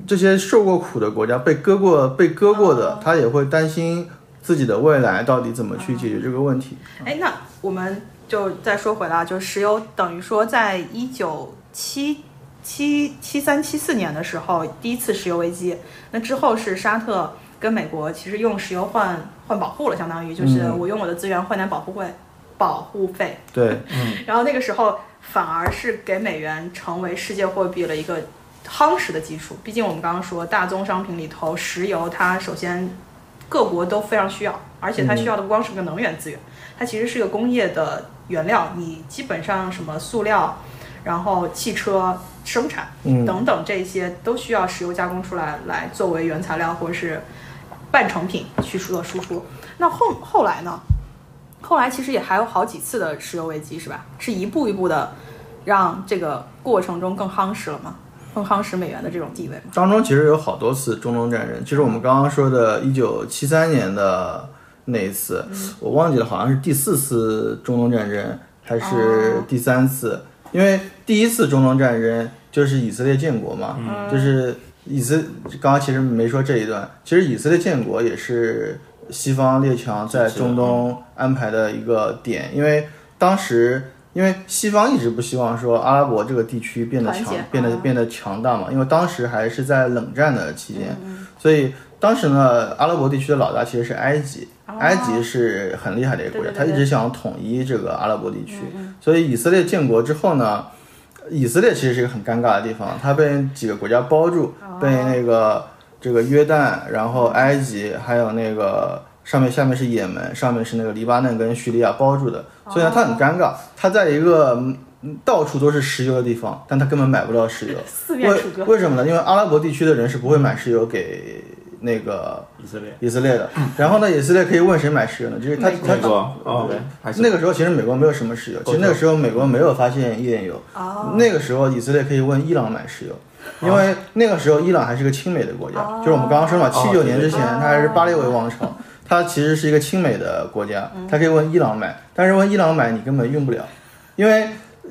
这些受过苦的国家，被割过被割过的，他也会担心自己的未来到底怎么去解决这个问题。哎，那我们就再说回来啊，就石油等于说在一九七七七三七四年的时候，第一次石油危机，那之后是沙特跟美国其实用石油换换保护了，相当于就是嗯。我用我的资源换点保护费保护费，对，然后那个时候反而是给美元成为世界货币了一个夯实的基础。毕竟我们刚刚说，大宗商品里头，石油它首先各国都非常需要，而且它需要的不光是个能源资源，它其实是个工业的原料。你基本上什么塑料，然后汽车生产嗯等等这些都需要石油加工出来，来作为原材料或者是半成品去做输出。那后后来呢？后来其实也还有好几次的石油危机，是吧？是一步一步的让这个过程中更夯实了吗？更夯实美元的这种地位吗？当中其实有好多次中东战争，就是我们刚刚说的1973年的那一次，我忘记了，好像是第四次中东战争还是第三次？因为第一次中东战争就是以色列建国嘛，就是以色刚刚其实没说这一段，其实以色列建国也是西方列强在中东安排的一个点，因为当时。因为西方一直不希望说阿拉伯这个地区变得强变得变得强大嘛，因为当时还是在冷战的期间，所以当时呢，阿拉伯地区的老大其实是埃及，埃及是很厉害的一个国家，对对对他一直想统一这个阿拉伯地区，所以以色列建国之后呢，以色列其实是一个很尴尬的地方，它被几个国家包住，被那个这个约旦，然后埃及，还有那个上面下面是也门，上面是那个黎巴嫩跟叙利亚包住的，所以呢，它很尴尬，它在一个嗯到处都是石油的地方，但它根本买不到石油。四面楚歌。为为什么呢？因为阿拉伯地区的人是不会买石油给那个以色列、以色列的。然后呢，以色列可以问谁买石油呢？就是他他美国哦，那个时候其实美国没有什么石油，其实那个时候美国没有发现页岩油。哦那个时候以色列可以问伊朗买石油，因为那个时候伊朗还是个亲美的国家，就是我们刚刚说嘛，七九年之前它还是巴列维王朝，它其实是一个亲美的国家，它可以问伊朗买，但是问伊朗买你根本用不了，因为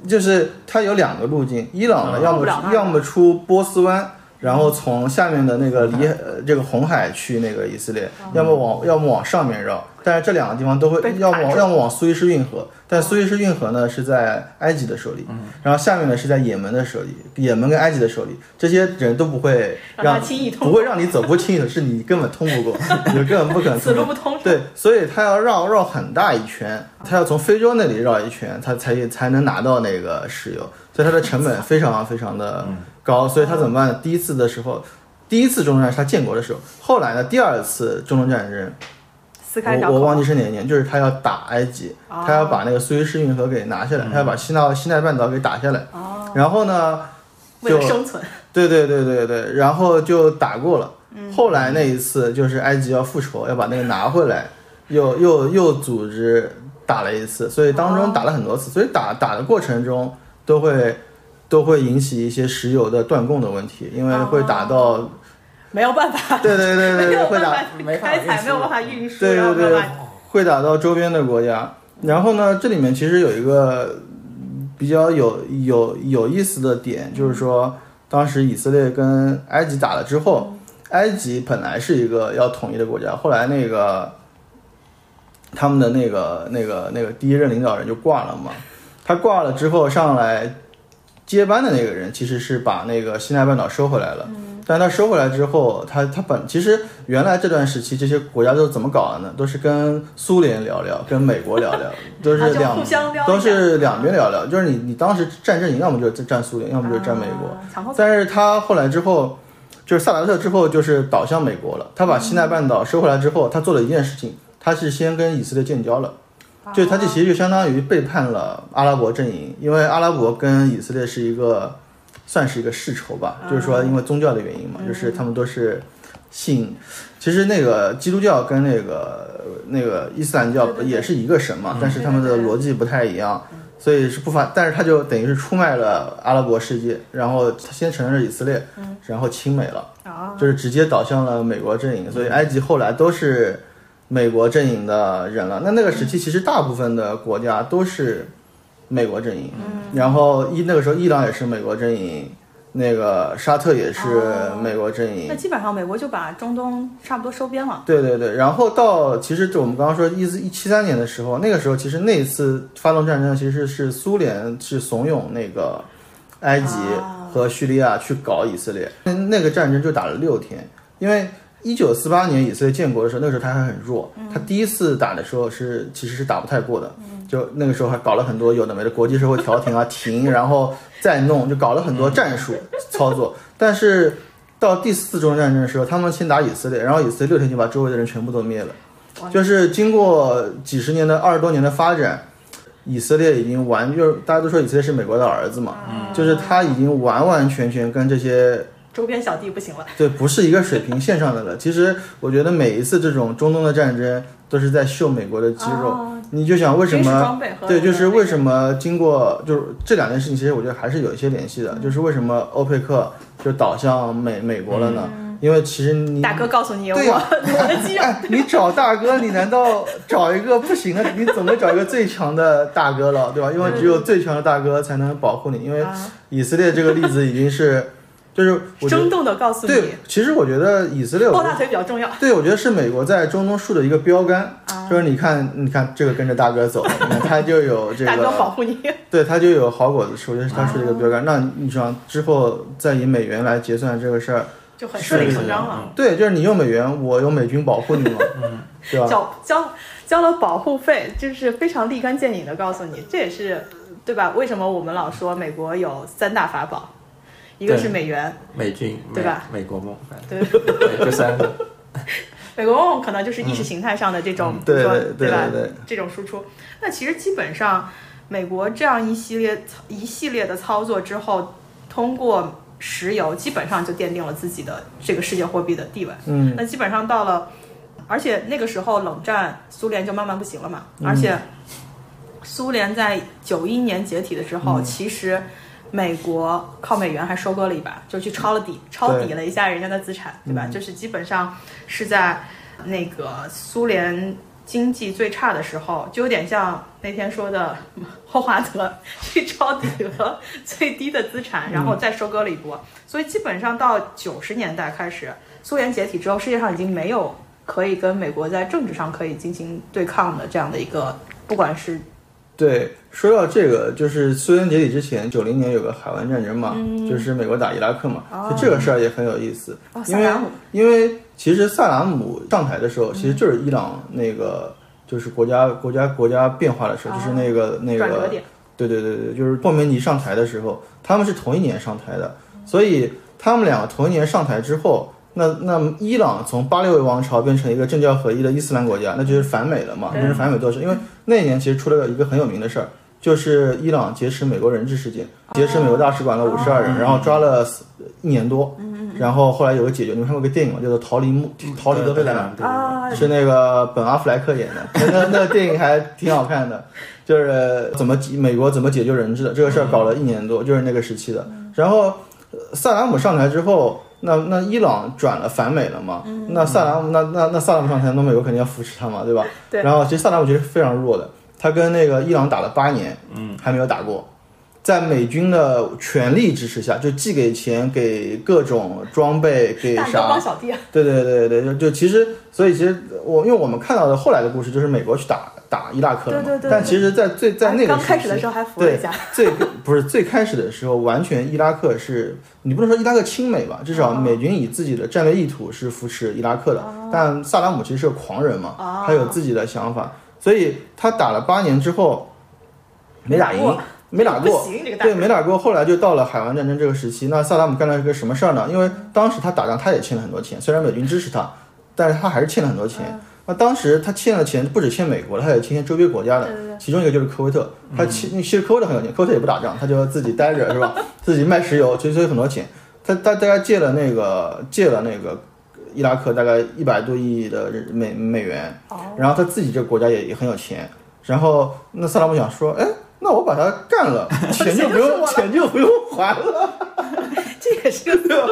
就是它有两个路径，伊朗呢嗯。要么要么出波斯湾。然后从下面的那个离呃这个红海去那个以色列，要么往要么往上面绕，但是这两个地方都会要么往要么往苏伊士运河，但苏伊士运河呢是在埃及的手里，然后下面呢是在也门的手里，也门跟埃及的手里，这些人都不会让让轻易通不会让你走不轻易的，是你根本通不过，你根本不可能此。路不通。对，所以他要绕绕很大一圈，他要从非洲那里绕一圈，他才才能拿到那个石油，所以它的成本非常非常的高，所以他怎么办呢？第一次的时候，第一次中东战是他建国的时候，后来呢，第二次中东战争，撕开小口。我我忘记是哪一年，就是他要打埃及，哦他要把那个苏伊士运河给拿下来，他要把西奈西奈半岛给打下来，哦，然后呢，为了就生存，对对对对对，然后就打过了。嗯 后来那一次就是埃及要复仇，要把那个拿回来，又又又组织打了一次，所以当中打了很多次，所以打打的过程中都会都会引起一些石油的断供的问题，因为会打到，没有办法，对对对对对，没有会打办法没开采，运输没有办法运输，对然后对对会打到周边的国家。然后呢，这里面其实有一个嗯比较有有有意思的点，就是说，当时以色列跟埃及打了之后，埃及本来是一个要统一的国家，后来那个他们的那个那个那个第一任领导人就挂了嘛，他挂了之后上来接班的那个人其实是把那个西奈半岛收回来了。但他收回来之后，他他本其实原来这段时期这些国家都是怎么搞的呢？都是跟苏联聊聊，跟美国聊聊，都是两都是两边聊聊。就是你你当时战阵营，要么就是站苏联，要么就是站美国。啊但是他后来之后，就是萨达特之后就是倒向美国了。他把西奈半岛收回来之后，他做了一件事情，他是先跟以色列建交了。就他这其实就相当于背叛了阿拉伯阵营，因为阿拉伯跟以色列是一个算是一个世仇吧，就是说因为宗教的原因嘛，就是他们都是信，其实那个基督教跟那个那个伊斯兰教也是一个神嘛，但是他们的逻辑不太一样，所以是不发，但是他就等于是出卖了阿拉伯世界，然后他先承认了以色列，然后亲美了。啊，就是直接倒向了美国阵营，所以埃及后来都是美国阵营的人了。那那个时期其实大部分的国家都是美国阵营，然后伊那个时候伊朗也是美国阵营，那个沙特也是美国阵营。那，基本上美国就把中东差不多收编了。对对对，然后到其实就我们刚刚说一四一七三年的时候，那个时候其实那一次发动战争，其实是苏联是怂恿那个埃及啊和叙利亚去搞以色列，那那个战争就打了六天，因为。一九四八年以色列建国的时候，那个时候他还很弱，他第一次打的时候是其实是打不太过的，就那个时候还搞了很多有的没的国际社会调停啊，停，然后再弄，就搞了很多战术操作。但是到第四次中东战争的时候，他们先打以色列，然后以色列六天就把周围的人全部都灭了。就是经过几十年的二十多年的发展，以色列已经完，就是大家都说以色列是美国的儿子嘛，就是他已经完完全全跟这些周边小弟不行了。对，不是一个水平线上的了。其实我觉得每一次这种中东的战争都是在秀美国的肌肉。哦你就想为什么对，就是为什么经过就是这两件事情，其实我觉得还是有一些联系的。就是为什么欧佩克就倒向美美国了呢？因为其实你大哥告诉你，我 我的肌肉哎，你找大哥，你难道找一个不行的？你总得找一个最强的大哥了，对吧？因为只有最强的大哥才能保护你。因为啊以色列这个例子已经是，就是生动的告诉你对你，，其实我觉得以色列，我抱大腿比较重要。对，我觉得是美国在中东树的一个标杆，啊就是你看，你看这个跟着大哥走，你看他就有这个 大哥保个，护你，对他就有好果子吃，我觉得是他树的一个标杆。那你想之后再以美元来结算这个事儿，就很顺理成章了。嗯对，就是你用美元，我用美军保护你嘛，对吧？交交交了保护费，就是非常立竿见影的告诉你，这也是对吧？为什么我们老说美国有三大法宝，一个是美元，美军对吧？美美国梦，对，对，这三个。美国梦可能就是意识形态上的这种，嗯对对对吧？这种输出。那其实基本上，美国这样一系列一系列的操作之后，通过石油基本上就奠定了自己的这个世界货币的地位。嗯，那基本上到了，而且那个时候冷战，苏联就慢慢不行了嘛。嗯而且苏联在九一年解体的时嗯候，其实美国靠美元还收割了一把，就去抄了底，抄底了一下人家的资产，对吧？嗯就是基本上是在那个苏联。经济最差的时候，就有点像那天说的霍华德去抄底了最低的资产，然后再收割了一波。所以基本上到九十年代开始，苏联解体之后，世界上已经没有可以跟美国在政治上可以进行对抗的这样的一个，不管是对，说到这个，就是苏联解体之前，九零年有个海湾战争嘛，就是美国打伊拉克嘛，哦。就这个事儿也很有意思，哦因为因为其实萨达姆上台的时候，其实就是伊朗那个就是国家国家国家变化的时候，就是那个那个转折点，对对对对，就是霍梅尼上台的时候，他们是同一年上台的，所以他们两个同一年上台之后，那那伊朗从巴列维王朝变成一个政教合一的伊斯兰国家，那就是反美了嘛，对。变成反美斗士。因为那一年其实出了一个很有名的事儿，就是伊朗劫持美国人质事件，劫持美国大使馆的五十二人，然后抓了一年多，然后后来有个解决，你们看过个电影吗？叫做《逃离木逃离德黑兰》。是那个本阿弗莱克演的，那那那个电影还挺好看的，就是怎么解美国怎么解救人质的这个事儿搞了一年多，就是那个时期的。然后呃萨达姆上台之后，那那伊朗转了反美了嘛？那萨达姆那那那萨达姆上台，那美国肯定要扶持他嘛，对吧？对然后其实萨达姆其实非常弱的，他跟那个伊朗打了八年，嗯，还没有打过。在美军的全力支持下，就寄给钱、给各种装备、给啥？帮小弟啊，对对对对，就就其实，所以其实我因为我们看到的后来的故事，就是美国去打打伊拉克了嘛。对对对对。但其实在，最在那个刚开始的时候还扶了对一下，最不是最开始的时候，完全伊拉克是你不能说伊拉克亲美吧，至少哦。美军以自己的战略意图是扶持伊拉克的。但萨达姆其实是个狂人嘛，哦。他有自己的想法，所以他打了八年之后没打赢过，没打过。这个对，没打过，后来就到了海湾战争这个时期。那萨达姆干了一个什么事儿呢？因为当时他打仗，他也欠了很多钱，虽然美军支持他，但是他还是欠了很多钱。嗯那当时他欠的钱不止欠美国的，他也欠周边国家的其中一个就是科威特。他欠，其实科威特很有钱，科威特也不打仗，他就自己待着是吧？自己卖石油，所以所以很多钱。他他大概借了那个借了那个伊拉克大概一百多亿的美美元，哦然后他自己这个国家也也很有钱。然后那萨达姆想说，哎，那我把他干了，钱就不用钱就不用还了。这也是个对吧？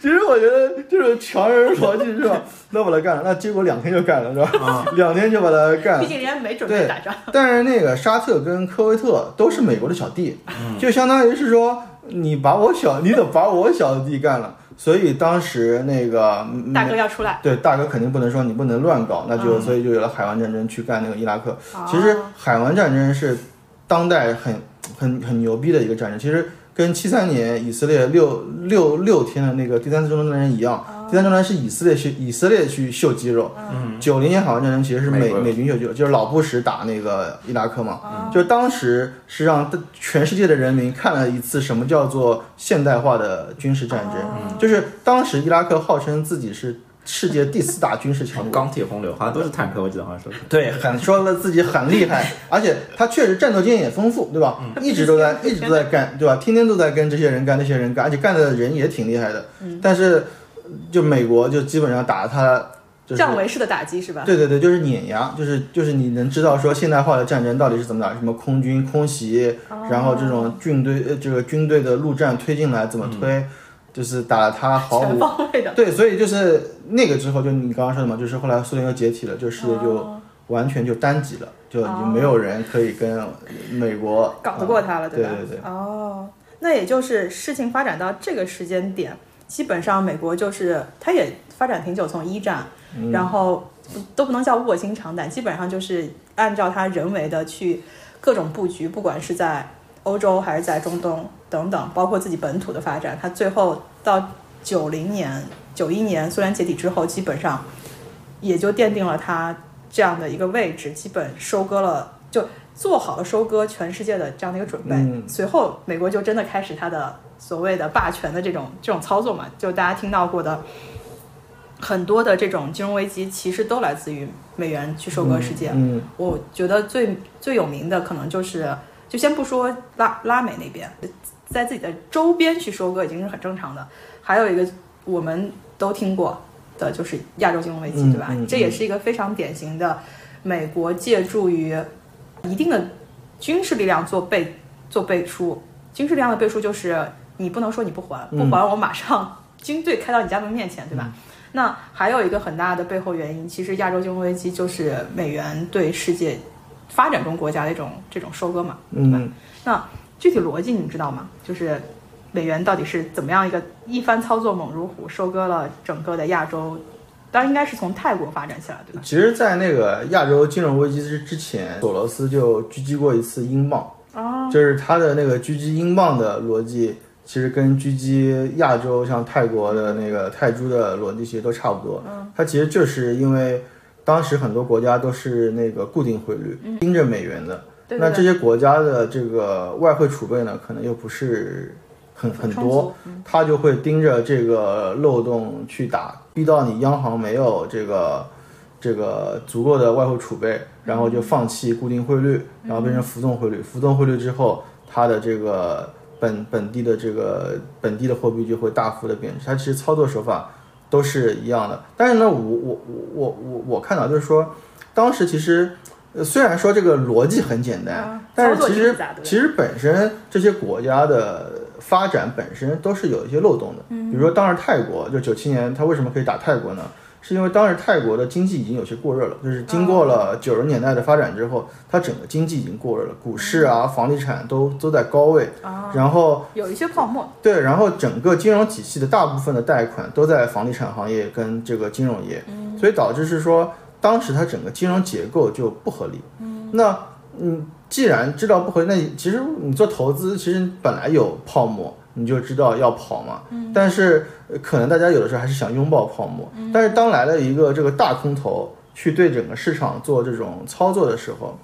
其实我觉得就是强人逻辑是吧？那我把他干了，那结果两天就干了是吧？两天就把他干了。毕竟人家没准备对打仗，但是那个沙特跟科威特都是美国的小弟，就相当于是说你把我小，你得把我小弟干了。所以当时那个嗯大哥要出来，对大哥肯定不能说你不能乱搞，那就、嗯所以就有了海湾战争去干那个伊拉克。哦其实海湾战争是当代很很很牛逼的一个战争，其实跟七三年以色列六六六天的那个第三次中东战争一样，第三阶段是以色列去以色列去秀肌肉。嗯，九零年海湾战争其实是美美军秀肌肉，就是老布什打那个伊拉克嘛，就是当时是让全世界的人民看了一次什么叫做现代化的军事战争，就是当时伊拉克号称自己是世界第四大军事强国，钢铁洪流好像都是坦克，我记得好像说是。对，很说了自己很厉害，而且他确实战斗经验也丰富，对吧？一直都在一直都在干，对吧？天天都在跟这些人干，那些人干，而且干的人也挺厉害的。但是就美国就基本上打他就是降维式的打击是吧？对对对，就是碾压，就是就是你能知道说现代化的战争到底是怎么打，什么空军空袭，然后这种军队呃这个军队的陆战推进来怎么推，就是打了他毫全无方位的。对，所以就是那个之后，就你刚刚说的嘛，就是后来苏联又解体了，就世界就哦完全就单极了，就已经没有人可以跟美国搞得过他了，对吧？对对哦，那也就是事情发展到这个时间点，基本上美国就是它也发展挺久，从一战，嗯然后都不能叫卧薪尝胆，基本上就是按照它人为的去各种布局，不管是在欧洲还是在中东等等，包括自己本土的发展，它最后到九零年、九一年苏联解体之后，基本上也就奠定了它这样的一个位置，基本收割了，就做好了收割全世界的这样的一个准备。嗯随后，美国就真的开始它的所谓的霸权的这种这种操作嘛，就大家听到过的很多的这种金融危机，其实都来自于美元去收割世界。嗯我觉得最最有名的可能就是，就先不说拉拉美那边，在自己的周边去收割已经是很正常的。还有一个我们都听过的就是亚洲金融危机，嗯对吧？嗯这也是一个非常典型的美国借助于一定的军事力量做背做背书。军事力量的背书就是你不能说你不还，不嗯还我马上军队开到你家门面前，对吧？那还有一个很大的背后原因，其实亚洲金融危机就是美元对世界发展中国家的一种这种收割嘛。嗯，那具体逻辑你知道吗？就是美元到底是怎么样一个一番操作猛如虎，收割了整个的亚洲？当然应该是从泰国发展起来，对吧？其实，在那个亚洲金融危机之之前，索罗斯就狙击过一次英镑，哦，就是他的那个狙击英镑的逻辑，其实跟狙击亚洲像泰国的那个泰铢的逻辑其实都差不多。嗯，它其实就是因为当时很多国家都是那个固定汇率，盯着美元的。那这些国家的这个外汇储备呢，可能又不是很很多他就会盯着这个漏洞去打，逼到你央行没有这个这个足够的外汇储备，然后就放弃固定汇率，然后变成浮动汇率。浮动汇率之后，它的这个本本地的这个本地的货币就会大幅的贬值。它其实操作手法都是一样的，但是呢，我我我我我我看到就是说，当时其实。呃虽然说这个逻辑很简单，但是其实其实本身这些国家的发展本身都是有一些漏洞的。嗯比如说当时泰国就九七年，他为什么可以打泰国呢？是因为当时泰国的经济已经有些过热了，就是经过了九十年代的发展之后，它整个经济已经过热了，股市啊、房地产都都在高位，啊，然后有一些泡沫，对，然后整个金融体系的大部分的贷款都在房地产行业跟这个金融业，所以导致是说，当时它整个金融结构就不合理。那嗯，既然知道不合理，那你其实你做投资，其实本来有泡沫，你就知道要跑嘛。但是呃可能大家有的时候还是想拥抱泡沫，但是当来了一个这个大空头去对整个市场做这种操作的时候，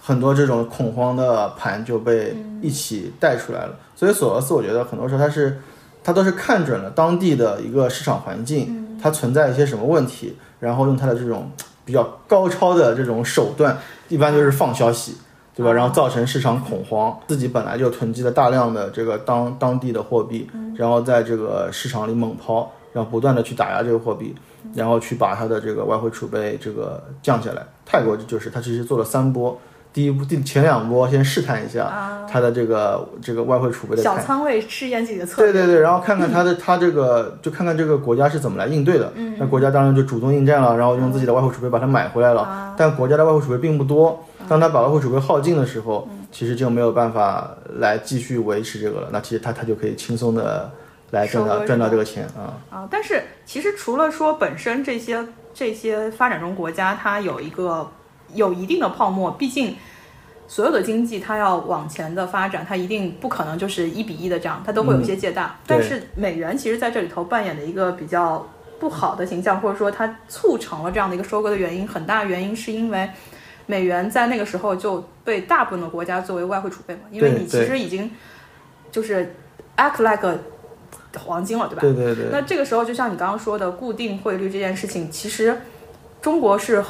很多这种恐慌的盘就被一起带出来了。所以索罗斯，我觉得很多时候他是他都是看准了当地的一个市场环境，它存在一些什么问题，然后用他的这种比较高超的这种手段，一般就是放消息。对吧？然后造成市场恐慌，自己本来就囤积了大量的这个当当地的货币，然后在这个市场里猛抛，然后不断的去打压这个货币，然后去把它的这个外汇储备这个降下来。泰国就是它其实做了三波，第一步第前两波先试探一下它的这个这个外汇储备的小仓位试验自己的策略。对对对，然后看看它的它这个，就看看这个国家是怎么来应对的。嗯那国家当然就主动应战了，然后用自己的外汇储备把它买回来了。啊但国家的外汇储备并不多，当他把外汇储备耗尽的时候，嗯其实就没有办法来继续维持这个了。那其实他他就可以轻松的来赚到赚到这个钱啊。啊，但是其实除了说本身这些这些发展中国家它有一个有一定的泡沫，毕竟所有的经济它要往前的发展，它一定不可能就是一比一的这样，它都会有一些借贷。但是美元其实在这里头扮演的一个比较不好的形象，或者说它促成了这样的一个收割的原因，很大原因是因为美元在那个时候就被大部分的国家作为外汇储备嘛，因为你其实已经就是 act like 黄金了，对吧？对对对，那这个时候，就像你刚刚说的固定汇率这件事情，其实中国是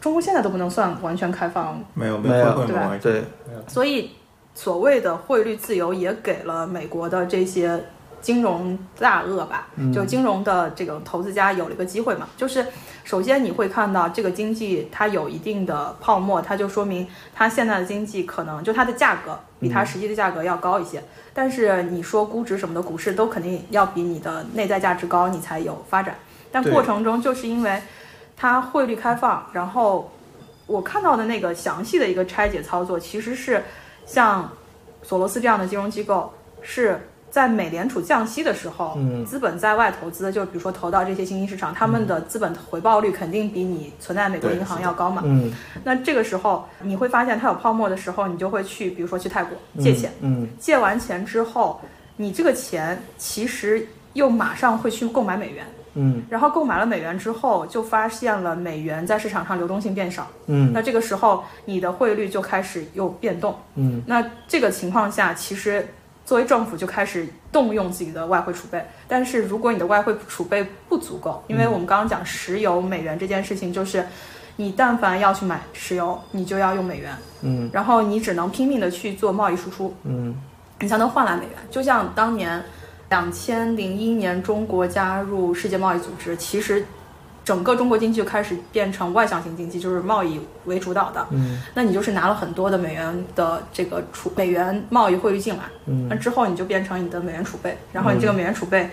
中国现在都不能算完全开放，没有没有有对。吧对所以所谓的汇率自由也给了美国的这些金融大鳄吧，就金融的这个投资家有了一个机会嘛。就是首先你会看到这个经济它有一定的泡沫，它就说明它现在的经济可能就它的价格比它实际的价格要高一些。但是你说估值什么的，股市都肯定要比你的内在价值高，你才有发展。但过程中就是因为它汇率开放，然后我看到的那个详细的一个拆解操作，其实是像索罗斯这样的金融机构是在美联储降息的时候，嗯资本在外投资，就比如说投到这些新兴市场，他们的资本回报率肯定比你存在美国银行要高嘛。嗯那这个时候你会发现它有泡沫的时候，你就会去，比如说去泰国借钱，嗯借完钱之后，你这个钱其实又马上会去购买美元。嗯然后购买了美元之后，就发现了美元在市场上流动性变少，嗯那这个时候你的汇率就开始又变动。嗯那这个情况下，其实作为政府就开始动用自己的外汇储备。但是如果你的外汇储备不足够，因为我们刚刚讲石油美元这件事情，就是你但凡要去买石油，你就要用美元，嗯然后你只能拼命的去做贸易输出，嗯你才能换来美元。就像当年两千零一年中国加入世界贸易组织，其实整个中国经济就开始变成外向型经济，就是贸易为主导的。嗯那你就是拿了很多的美元的这个储美元贸易汇率进来，嗯那嗯之后你就变成你的美元储备，然后你这个美元储备，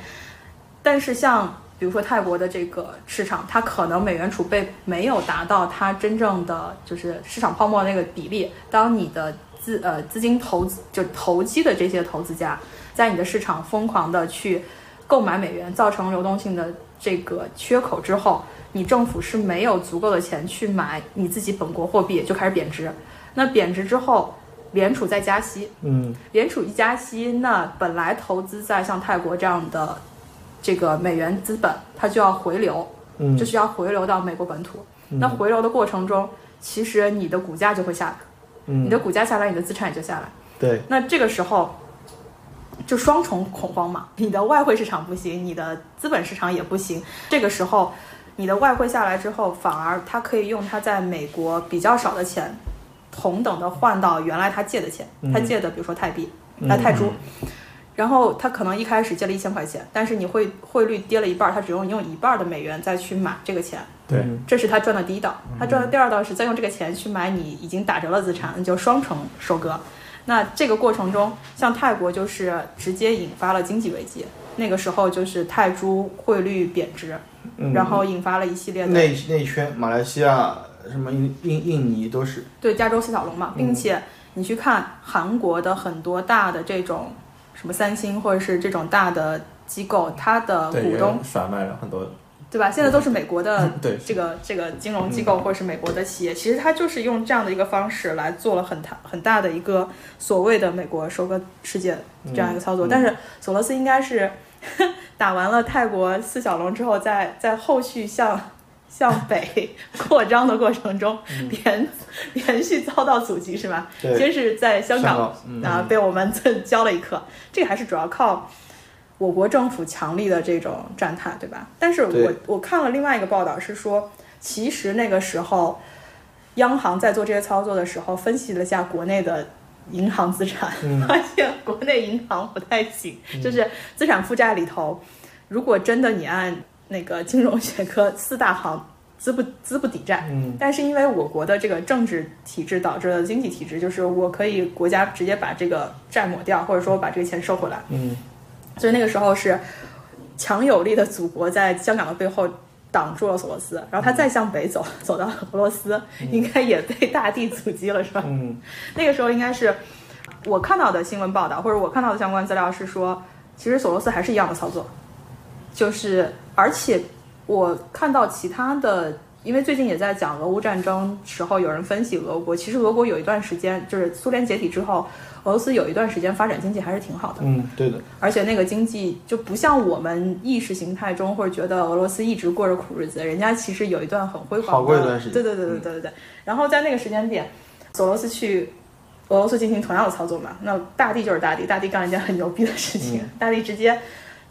但是像比如说泰国的这个市场，它可能美元储备没有达到它真正的就是市场泡沫那个比例。当你的资呃资金投资就投机的这些投资家，在你的市场疯狂的去购买美元，造成流动性的这个缺口之后，你政府是没有足够的钱去买你自己本国货币，就开始贬值。那贬值之后，联储再加息，嗯联储一加息，那本来投资在像泰国这样的这个美元资本，它就要回流，嗯就是要回流到美国本土。那回流的过程中，其实你的股价就会下来，你嗯的股价下来，你的资产也就下来。对那这个时候就双重恐慌嘛，你的外汇市场不行，你的资本市场也不行。这个时候，你的外汇下来之后，反而他可以用他在美国比较少的钱，同等的换到原来他借的钱，他借的比如说泰币、那、泰铢。然后他可能一开始借了一千块钱，但是你汇汇率跌了一半儿，他只用用一半儿的美元再去买这个钱，对嗯这是他赚的第一道。他赚的第二道是再用这个钱去买你已经打折了资产，那就双重收割。那这个过程中，像泰国就是直接引发了经济危机，那个时候就是泰铢汇率贬值，嗯。然后引发了一系列的内内圈马来西亚什么印印印尼都是。对加州四小龙嘛，并且你去看韩国的很多大的这种什么三星或者是这种大的机构，它的股东甩卖了很多，对吧？现在都是美国的对，这个这个金融机构或者是美国的企业，其实它就是用这样的一个方式来做了很大很大的一个所谓的美国收割世界这样一个操作。但是索罗斯应该是 打完了泰国四小龙之后，在在后续向向北 扩张的过程中，连连续遭到阻击，是吧？对先是在香港啊，被我们 教了一课。这个还是主要靠我国政府强力的这种站台，对吧？但是我我看了另外一个报道是说，其实那个时候央行在做这些操作的时候，分析了一下国内的银行资产，嗯。发现国内银行不太行，就是资产负债里头，如果真的你按那个金融学科四大行资不资不抵债，嗯。但是因为我国的这个政治体制导致的经济体制，就是我可以国家直接把这个债抹掉，或者说把这个钱收回来，嗯所以那个时候是强有力的祖国在香港的背后挡住了索罗斯，然后他再向北走，走到俄罗斯，应该也被大地阻击了，是吧？嗯那个时候应该是我看到的新闻报道，或者我看到的相关资料是说，其实索罗斯还是一样的操作，就是而且我看到其他的因为最近也在讲俄乌战争时候，有人分析俄国，其实俄国有一段时间就是苏联解体之后，俄罗斯有一段时间发展经济还是挺好的，嗯，对的，而且那个经济就不像我们意识形态中或者觉得俄罗斯一直过着苦日子，人家其实有一段很辉煌的，好过一段时间对对对对对对对。然后在那个时间点，索罗斯去俄罗斯进行同样的操作嘛，那大地就是大地，大地干了一件很牛逼的事情，大地直接。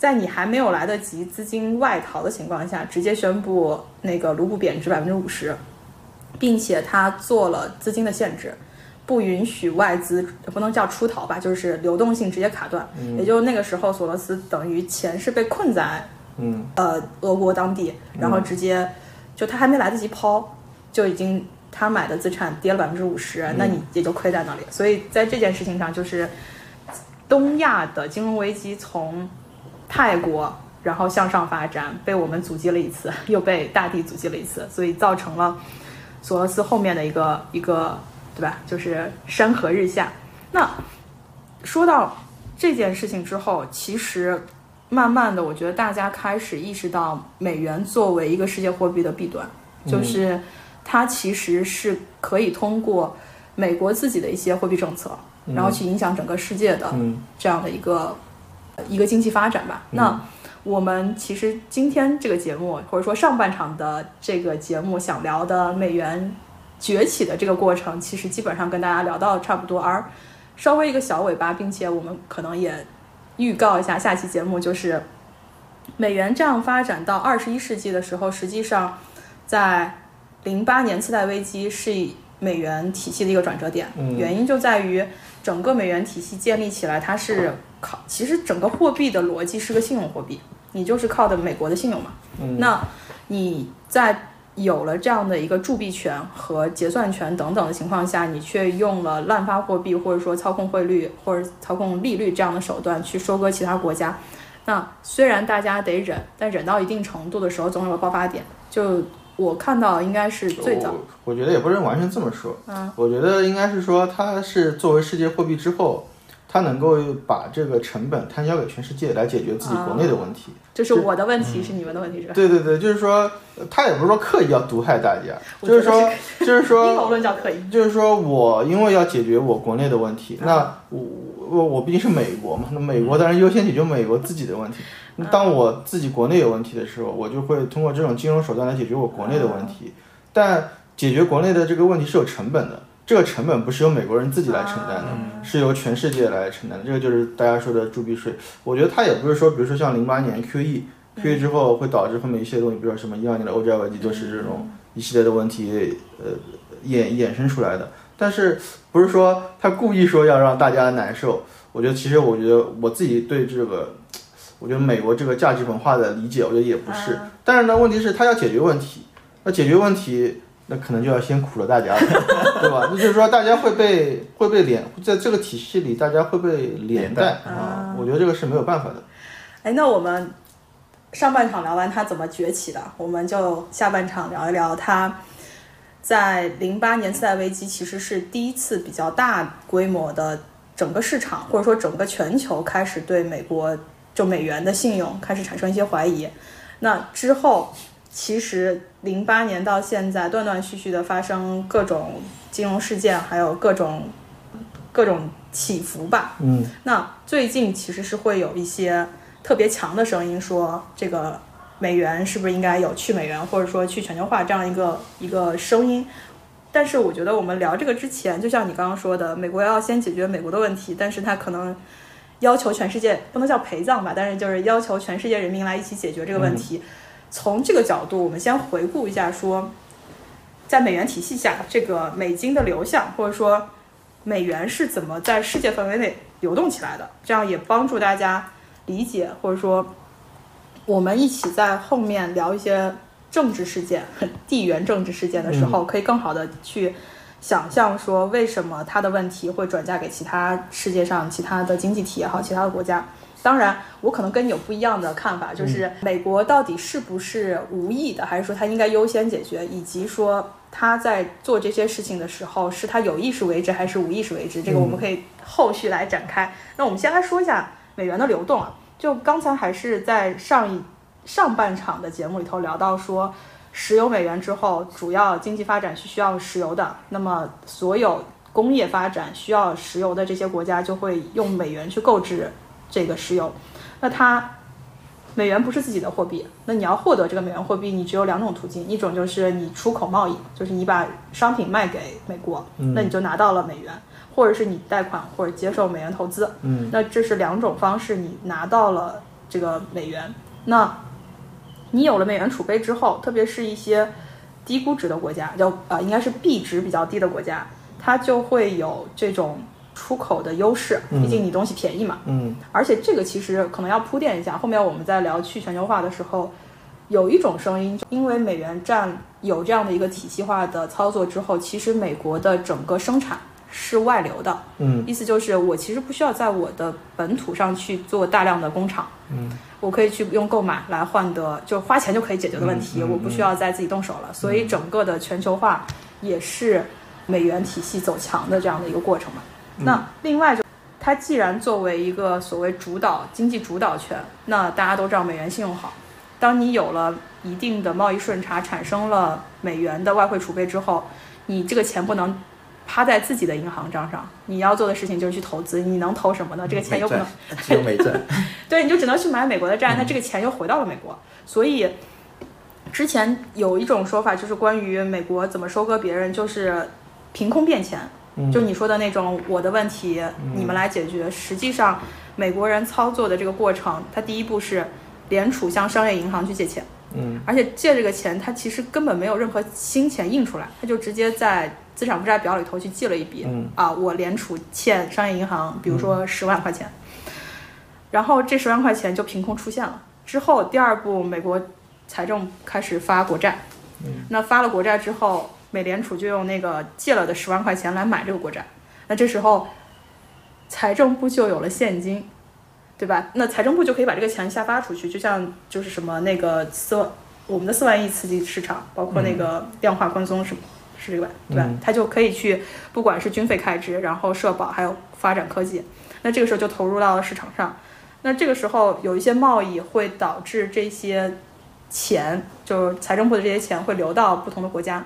在你还没有来得及资金外逃的情况下，直接宣布那个卢布贬值百分之五十，并且他做了资金的限制，不允许外资不能叫出逃吧，就是流动性直接卡断。也就那个时候，索罗斯等于钱是被困在嗯呃俄国当地，然后直接就他还没来得及抛，就已经他买的资产跌了百分之五十，那你也就亏在那里。所以在这件事情上，就是东亚的金融危机从泰国，然后向上发展，被我们阻击了一次，又被大地阻击了一次，所以造成了索罗斯后面的一个一个，对吧？就是山河日下。那说到这件事情之后，其实慢慢的，我觉得大家开始意识到美元作为一个世界货币的弊端，就是它其实是可以通过美国自己的一些货币政策，然后去影响整个世界的嗯这样的一个一个经济发展吧。那我们其实今天这个节目，或者说上半场的这个节目，想聊的美元崛起的这个过程，其实基本上跟大家聊到差不多。而稍微一个小尾巴，并且我们可能也预告一下下期节目，就是美元这样发展到二十一世纪的时候，实际上在零八年次贷危机是美元体系的一个转折点。嗯原因就在于整个美元体系建立起来，它是靠，其实整个货币的逻辑是个信用货币，你就是靠的美国的信用嘛。嗯那你在有了这样的一个铸币权和结算权等等的情况下，你却用了滥发货币或者说操控汇率或者操控利率这样的手段去收割其他国家。那虽然大家得忍，但忍到一定程度的时候，总有个爆发点。就我看到应该是最早，我我觉得也不能完全这么说，嗯，我觉得应该是说它是作为世界货币之后，它能够把这个成本摊销给全世界来解决自己国内的问题。就是我的问题是你们的问题是吧？对对对，就是说，呃他也不是说刻意要毒害大家，就是说，就是 阴说，谋论叫刻意。就是说我因为要解决我国内的问题，那我我我毕竟是美国嘛，那美国当然优先解决美国自己的问题。那当我自己国内有问题的时候，我就会通过这种金融手段来解决我国内的问题。但解决国内的这个问题是有成本的，这个成本不是由美国人自己来承担的，是由全世界来承担的。这个就是大家说的铸币税。我觉得它也不是说，比如说像零八年 QE。QE 之后会导致后面一系列东西，比如说什么一二年的欧债危机，就是这种一系列的问题，呃，衍衍生出来的。但是不是说他故意说要让大家难受？我觉得其实我觉得我自己对这个，我觉得美国这个价值文化的理解，我觉得也不是。但是呢，问题是他要解决问题，那解决问题，那可能就要先苦了大家了，对吧？那就是说大家会被会被连在这个体系里，大家会被连带啊。我觉得这个是没有办法的。哎，那我们上半场聊完他怎么崛起的，我们就下半场聊一聊他在零八年次贷危机其实是第一次比较大规模的整个市场或者说整个全球开始对美国就美元的信用开始产生一些怀疑。那之后，其实零八年到现在断断续续的发生各种金融事件，还有各种各种起伏吧。嗯，那最近其实是会有一些特别强的声音说，这个美元是不是应该有去美元，或者说去全球化这样一个一个声音。但是我觉得我们聊这个之前，就像你刚刚说的，美国要先解决美国的问题，但是它可能要求全世界不能叫陪葬吧，但是就是要求全世界人民来一起解决这个问题。从这个角度，我们先回顾一下说，在美元体系下，这个美金的流向，或者说美元是怎么在世界范围内流动起来的，这样也帮助大家理解，或者说我们一起在后面聊一些政治事件、地缘政治事件的时候，可以更好的去想象说为什么他的问题会转嫁给其他世界上其他的经济体也好，其他的国家。当然，我可能跟你有不一样的看法，就是美国到底是不是无意的，还是说它应该优先解决，以及说他在做这些事情的时候，是他有意识为之还是无意识为之？这个我们可以后续来展开。那我们先来说一下美元的流动啊，就刚才还是在上一上半场的节目里头聊到说，石油美元之后，主要经济发展是需要石油的，那么所有工业发展需要石油的这些国家就会用美元去购置这个石油。那它美元不是自己的货币，那你要获得这个美元货币，你只有两种途径，一种就是你出口贸易，就是你把商品卖给美国，那你就拿到了美元，或者是你贷款或者接受美元投资，嗯，那这是两种方式，你拿到了这个美元。那你有了美元储备之后，特别是一些低估值的国家，就呃应该是币值比较低的国家，它就会有这种出口的优势，毕竟你东西便宜嘛。嗯。而且这个其实可能要铺垫一下，后面我们在聊去全球化的时候，有一种声音，因为美元占有这样的一个体系化的操作之后，其实美国的整个生产是外流的，嗯。意思就是我其实不需要在我的本土上去做大量的工厂，嗯，我可以去用购买来换得，就花钱就可以解决的问题，嗯嗯我不需要再自己动手了。所以整个的全球化也是美元体系走强的这样的一个过程嘛。那另外就。它既然作为一个所谓主导经济主导权，那大家都知道美元信用好。当你有了一定的贸易顺差，产生了美元的外汇储备之后，你这个钱不能趴在自己的银行账上，你要做的事情就是去投资。你能投什么呢？这个钱又不能美债只有美债，对，你就只能去买美国的债，那这个钱又回到了美国。所以之前有一种说法，就是关于美国怎么收割别人，就是凭空变钱，嗯。就你说的那种我的问题你们来解决。实际上，美国人操作的这个过程，它第一步是联储向商业银行去借钱。嗯。而且借这个钱，他其实根本没有任何新钱印出来，他就直接在资产负债表里头去记了一笔，嗯。啊，我联储欠商业银行，比如说十万块钱，然后这十万块钱就凭空出现了。之后第二步，美国财政开始发国债，那发了国债之后，美联储就用那个借了的十万块钱来买这个国债，那这时候财政部就有了现金，对吧？那财政部就可以把这个钱下发出去，就像就是什么那个四万，我们的四万亿刺激市场，包括那个量化宽松什么是这个吧，对吧？嗯它就可以去，不管是军费开支，然后社保，还有发展科技，那这个时候就投入到了市场上。那这个时候有一些贸易会导致这些钱，就是财政部的这些钱会流到不同的国家，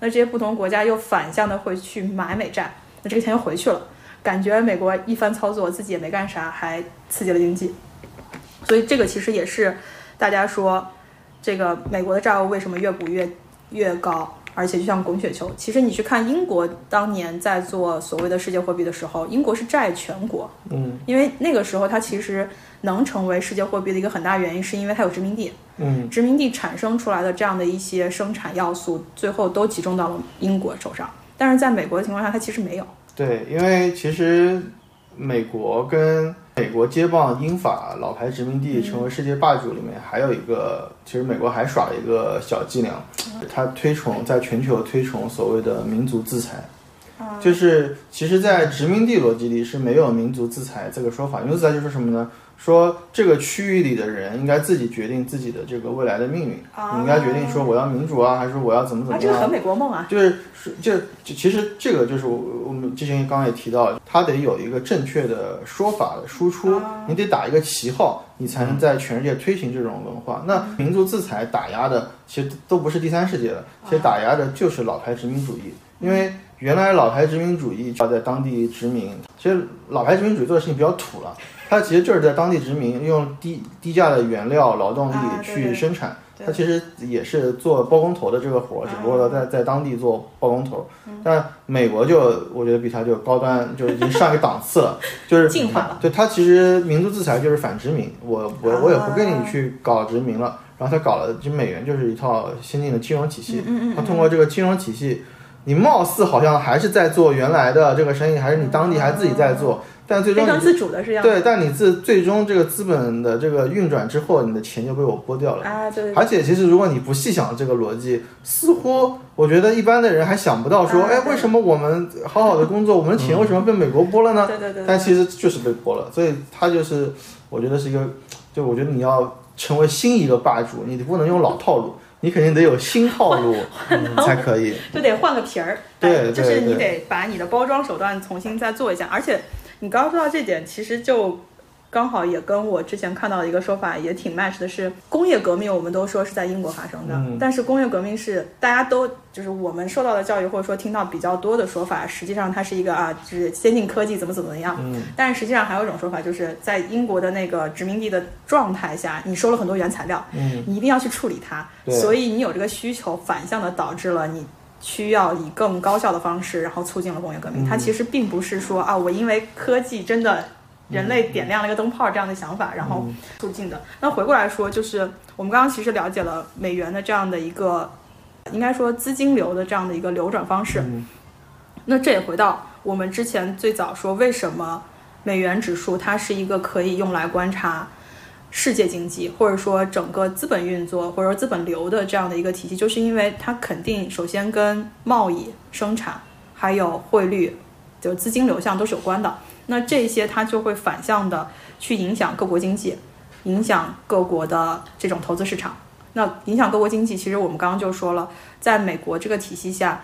那这些不同国家又反向的会去买美债，那这个钱又回去了。感觉美国一番操作，自己也没干啥，还刺激了经济。所以这个其实也是大家说，这个美国的债务为什么越补越越高，而且就像滚雪球。其实你去看英国当年在做所谓的世界货币的时候，英国是债权国，嗯因为那个时候它其实能成为世界货币的一个很大原因，是因为它有殖民地，嗯殖民地产生出来的这样的一些生产要素，最后都集中到了英国手上。但是在美国的情况下，它其实没有。对，因为其实美国跟美国接棒英法老牌殖民地成为世界霸主里面，还有一个，其实美国还耍了一个小伎俩，他推崇在全球推崇所谓的民族自裁。就是其实，在殖民地逻辑里是没有民族自裁这个说法。民族自裁就是什么呢？说这个区域里的人应该自己决定自己的这个未来的命运，你应该决定说我要民主啊，还是我要怎么怎啊，么样？这个很美国梦啊。就是是就就其实这个就是我我们之前刚刚也提到，它得有一个正确的说法的输出，你得打一个旗号，你才能在全世界推行这种文化。那民族自裁打压的其实都不是第三世界了，其实打压的就是老牌殖民主义，因为原来老牌殖民主义要在当地殖民，其实老牌殖民主义做的事情比较土了。它其实就是在当地殖民，用低低价的原料、劳动力去啊对对生产。对它其实也是做包工头的这个活儿，只不过在在当地做包工头。但美国就我觉得比它就高端，就已经上一个档次了，就是进化了。对它其实民族自裁就是反殖民，我我啊我也不跟你去搞殖民了。然后他搞了，就美元就是一套先进的金融体系，嗯他通过这个金融体系，你貌似好像还是在做原来的这个生意，还是你当地还自己在做，但最终非常你自主的是要。对，但你自最终这个资本的这个运转之后，你的钱就被我剥掉了。啊，对对对。而且其实如果你不细想这个逻辑，似乎我觉得一般的人还想不到说，哎，为什么我们好好的工作，我们的钱为什么被美国剥了呢？对对对对但其实就是被剥了，所以它就是我觉得是一个，就我觉得你要成为新一个霸主，你不能用老套路，你肯定得有新套路才可以。就得换个皮儿，对哎就是你得把你的包装手段重新再做一下。而且你刚刚说到这点，其实就刚好也跟我之前看到的一个说法也挺 match 的是，工业革命我们都说是在英国发生的，嗯但是工业革命是大家都就是我们受到的教育或者说听到比较多的说法，实际上它是一个啊，就是先进科技怎么怎么样，嗯。但是实际上还有一种说法，就是在英国的那个殖民地的状态下，你收了很多原材料，嗯你一定要去处理它，对所以你有这个需求，反向的导致了你需要以更高效的方式，然后促进了工业革命。它其实并不是说啊，我因为科技真的人类点亮了一个灯泡这样的想法，然后促进的。那回过来说，就是我们刚刚其实了解了美元的这样的一个，应该说资金流的这样的一个流转方式。嗯那这也回到我们之前最早说，为什么美元指数它是一个可以用来观察世界经济，或者说整个资本运作或者说资本流的这样的一个体系，就是因为它肯定首先跟贸易、生产还有汇率，就是资金流向都是有关的。那这些它就会反向的去影响各国经济，影响各国的这种投资市场。那影响各国经济，其实我们刚刚就说了，在美国这个体系下，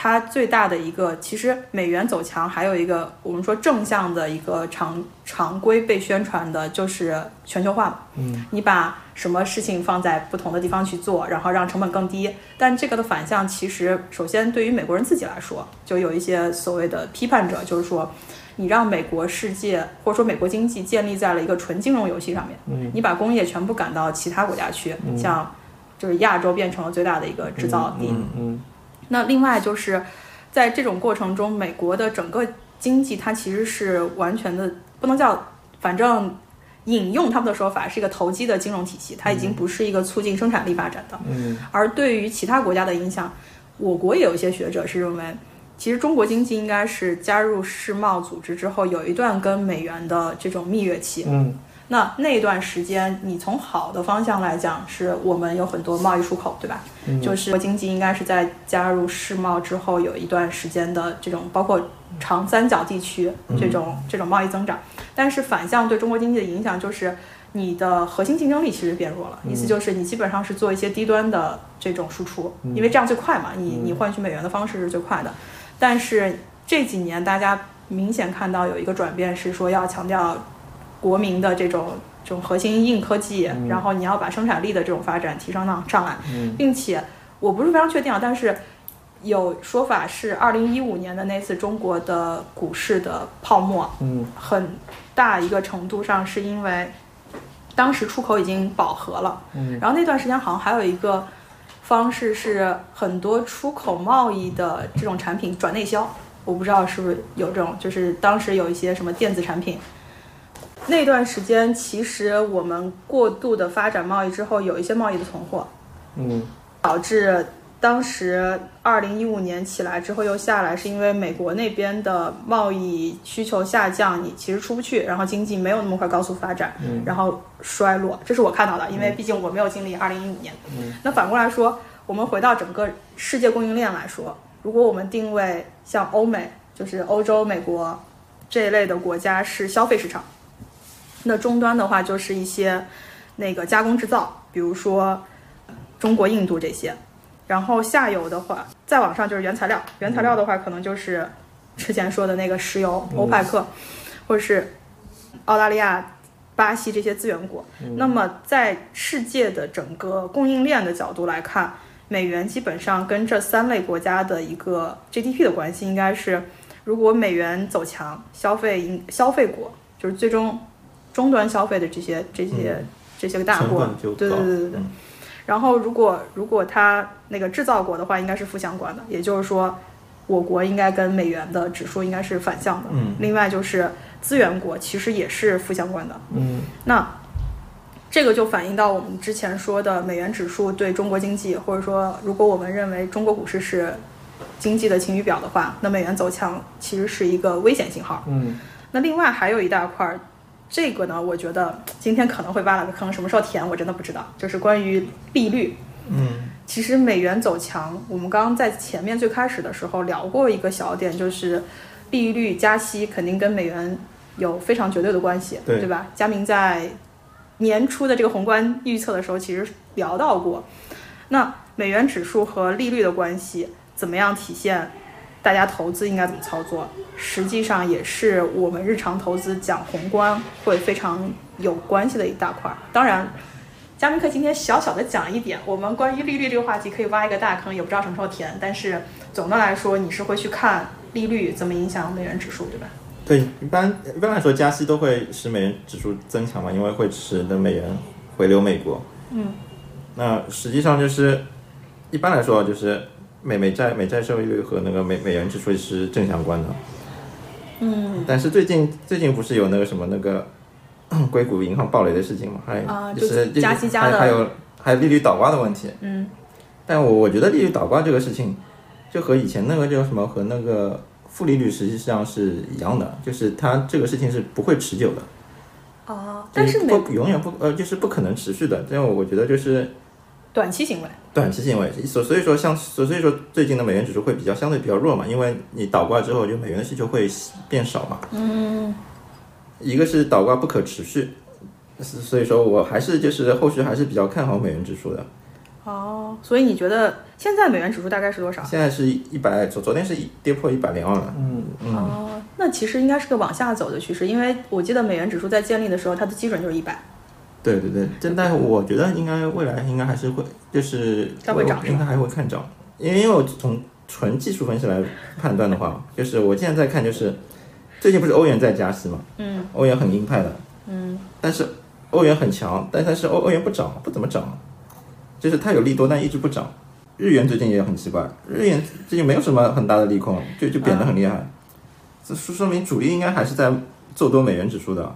它最大的一个，其实美元走强，还有一个我们说正向的一个常常规被宣传的就是全球化嘛。嗯，你把什么事情放在不同的地方去做，然后让成本更低。但这个的反向，其实首先对于美国人自己来说，就有一些所谓的批判者，就是说，你让美国世界或者说美国经济建立在了一个纯金融游戏上面，嗯你把工业全部赶到其他国家去，像就是亚洲变成了最大的一个制造地，嗯嗯那另外就是在这种过程中，美国的整个经济它其实是完全的不能叫，反正引用他们的说法是一个投机的金融体系，它已经不是一个促进生产力发展的。嗯而对于其他国家的影响，我国也有一些学者是认为，其实中国经济应该是加入世贸组织之后有一段跟美元的这种蜜月期。嗯那那段时间，你从好的方向来讲，是我们有很多贸易出口，对吧？嗯就是经济应该是在加入世贸之后有一段时间的这种，包括长三角地区这种、这种贸易增长。但是反向对中国经济的影响就是，你的核心竞争力其实变弱了。意思就是你基本上是做一些低端的这种输出，因为这样最快嘛，你你换取美元的方式是最快的。但是这几年大家明显看到有一个转变，是说要强调国民的这种这种核心硬科技，然后你要把生产力的这种发展提升到上来，嗯。并且我不是非常确定啊，但是有说法是二零一五年的那次中国的股市的泡沫，嗯。很大一个程度上是因为当时出口已经饱和了，嗯。然后那段时间好像还有一个方式是很多出口贸易的这种产品转内销，我不知道是不是有这种，就是当时有一些什么电子产品。那段时间，其实我们过度的发展贸易之后，有一些贸易的存货，嗯。导致当时二零一五年起来之后又下来，是因为美国那边的贸易需求下降，你其实出不去，然后经济没有那么快高速发展，嗯。然后衰落，这是我看到的，因为毕竟我没有经历二零一五年。嗯。那反过来说，我们回到整个世界供应链来说，如果我们定位像欧美，就是欧洲、美国这一类的国家是消费市场，那终端的话就是一些那个加工制造，比如说中国、印度这些。然后下游的话，再往上就是原材料，原材料的话可能就是之前说的那个石油，欧派克，或者是澳大利亚、巴西这些资源国。那么在世界的整个供应链的角度来看，美元基本上跟这三类国家的一个 GDP 的关系应该是，如果美元走强，消费应消费国就是最终终端消费的这些这些、这些个大国对对对对对。嗯然后如果如果它那个制造国的话，应该是负相关的，也就是说，我国应该跟美元的指数应该是反向的。嗯另外就是资源国其实也是负相关的。嗯那这个就反映到我们之前说的美元指数对中国经济，或者说如果我们认为中国股市是经济的晴雨表的话，那美元走强其实是一个危险信号。嗯那另外还有一大块儿，这个呢，我觉得今天可能会挖了个坑，什么时候填我真的不知道。就是关于利率，嗯其实美元走强，我们刚刚在前面最开始的时候聊过一个小点，就是利率加息肯定跟美元有非常绝对的关系，对吧？佳明在年初的这个宏观预测的时候，其实聊到过，那美元指数和利率的关系怎么样体现大家投资应该怎么操作，实际上也是我们日常投资讲宏观会非常有关系的一大块儿。当然，加密课今天小小的讲一点，我们关于利率这个话题可以挖一个大坑，也不知道什么时候填。但是总的来说，你是会去看利率怎么影响美元指数，对吧？对，一般一般来说，加息都会使美元指数增强嘛，因为会使得美元回流美国。嗯，那实际上就是一般来说，就是美美债美债收益率和那个美美元指数是正相关的。嗯，但是最近最近不是有那个什么那个 硅谷银行暴雷的事情嘛，还啊就是就加息加的还还有还有利率倒挂的问题。嗯，但我我觉得利率倒挂这个事情，就和以前那个叫什么和那个负利率实际上是一样的，就是它这个事情是不会持久的。哦，就但是美不永远不呃就是不可能持续的，这样我觉得就是短期行为，短期行为，所所以说像所所以说最近的美元指数会比较相对比较弱嘛，因为你倒挂之后，就美元的需求会变少嘛。嗯，一个是倒挂不可持续，所所以说我还是就是后续还是比较看好美元指数的。哦，所以你觉得现在美元指数大概是多少？现在是一百，昨昨天是一跌破一百零二了。嗯嗯，哦，那其实应该是个往下走的趋势，因为我记得美元指数在建立的时候，它的基准就是一百。对对对，但但我觉得应该未来应该还是会就是它会涨应该还会看涨，因为因为我从纯技术分析来判断的话，就是我现在在看就是最近不是欧元在加息嘛，嗯。欧元很鹰派的，嗯。但是欧元很强，但但是欧欧元不涨，不怎么涨，就是它有利多，但一直不涨。日元最近也很奇怪，日元最近没有什么很大的利空，就就贬得很厉害，这说说明主力应该还是在做多美元指数的。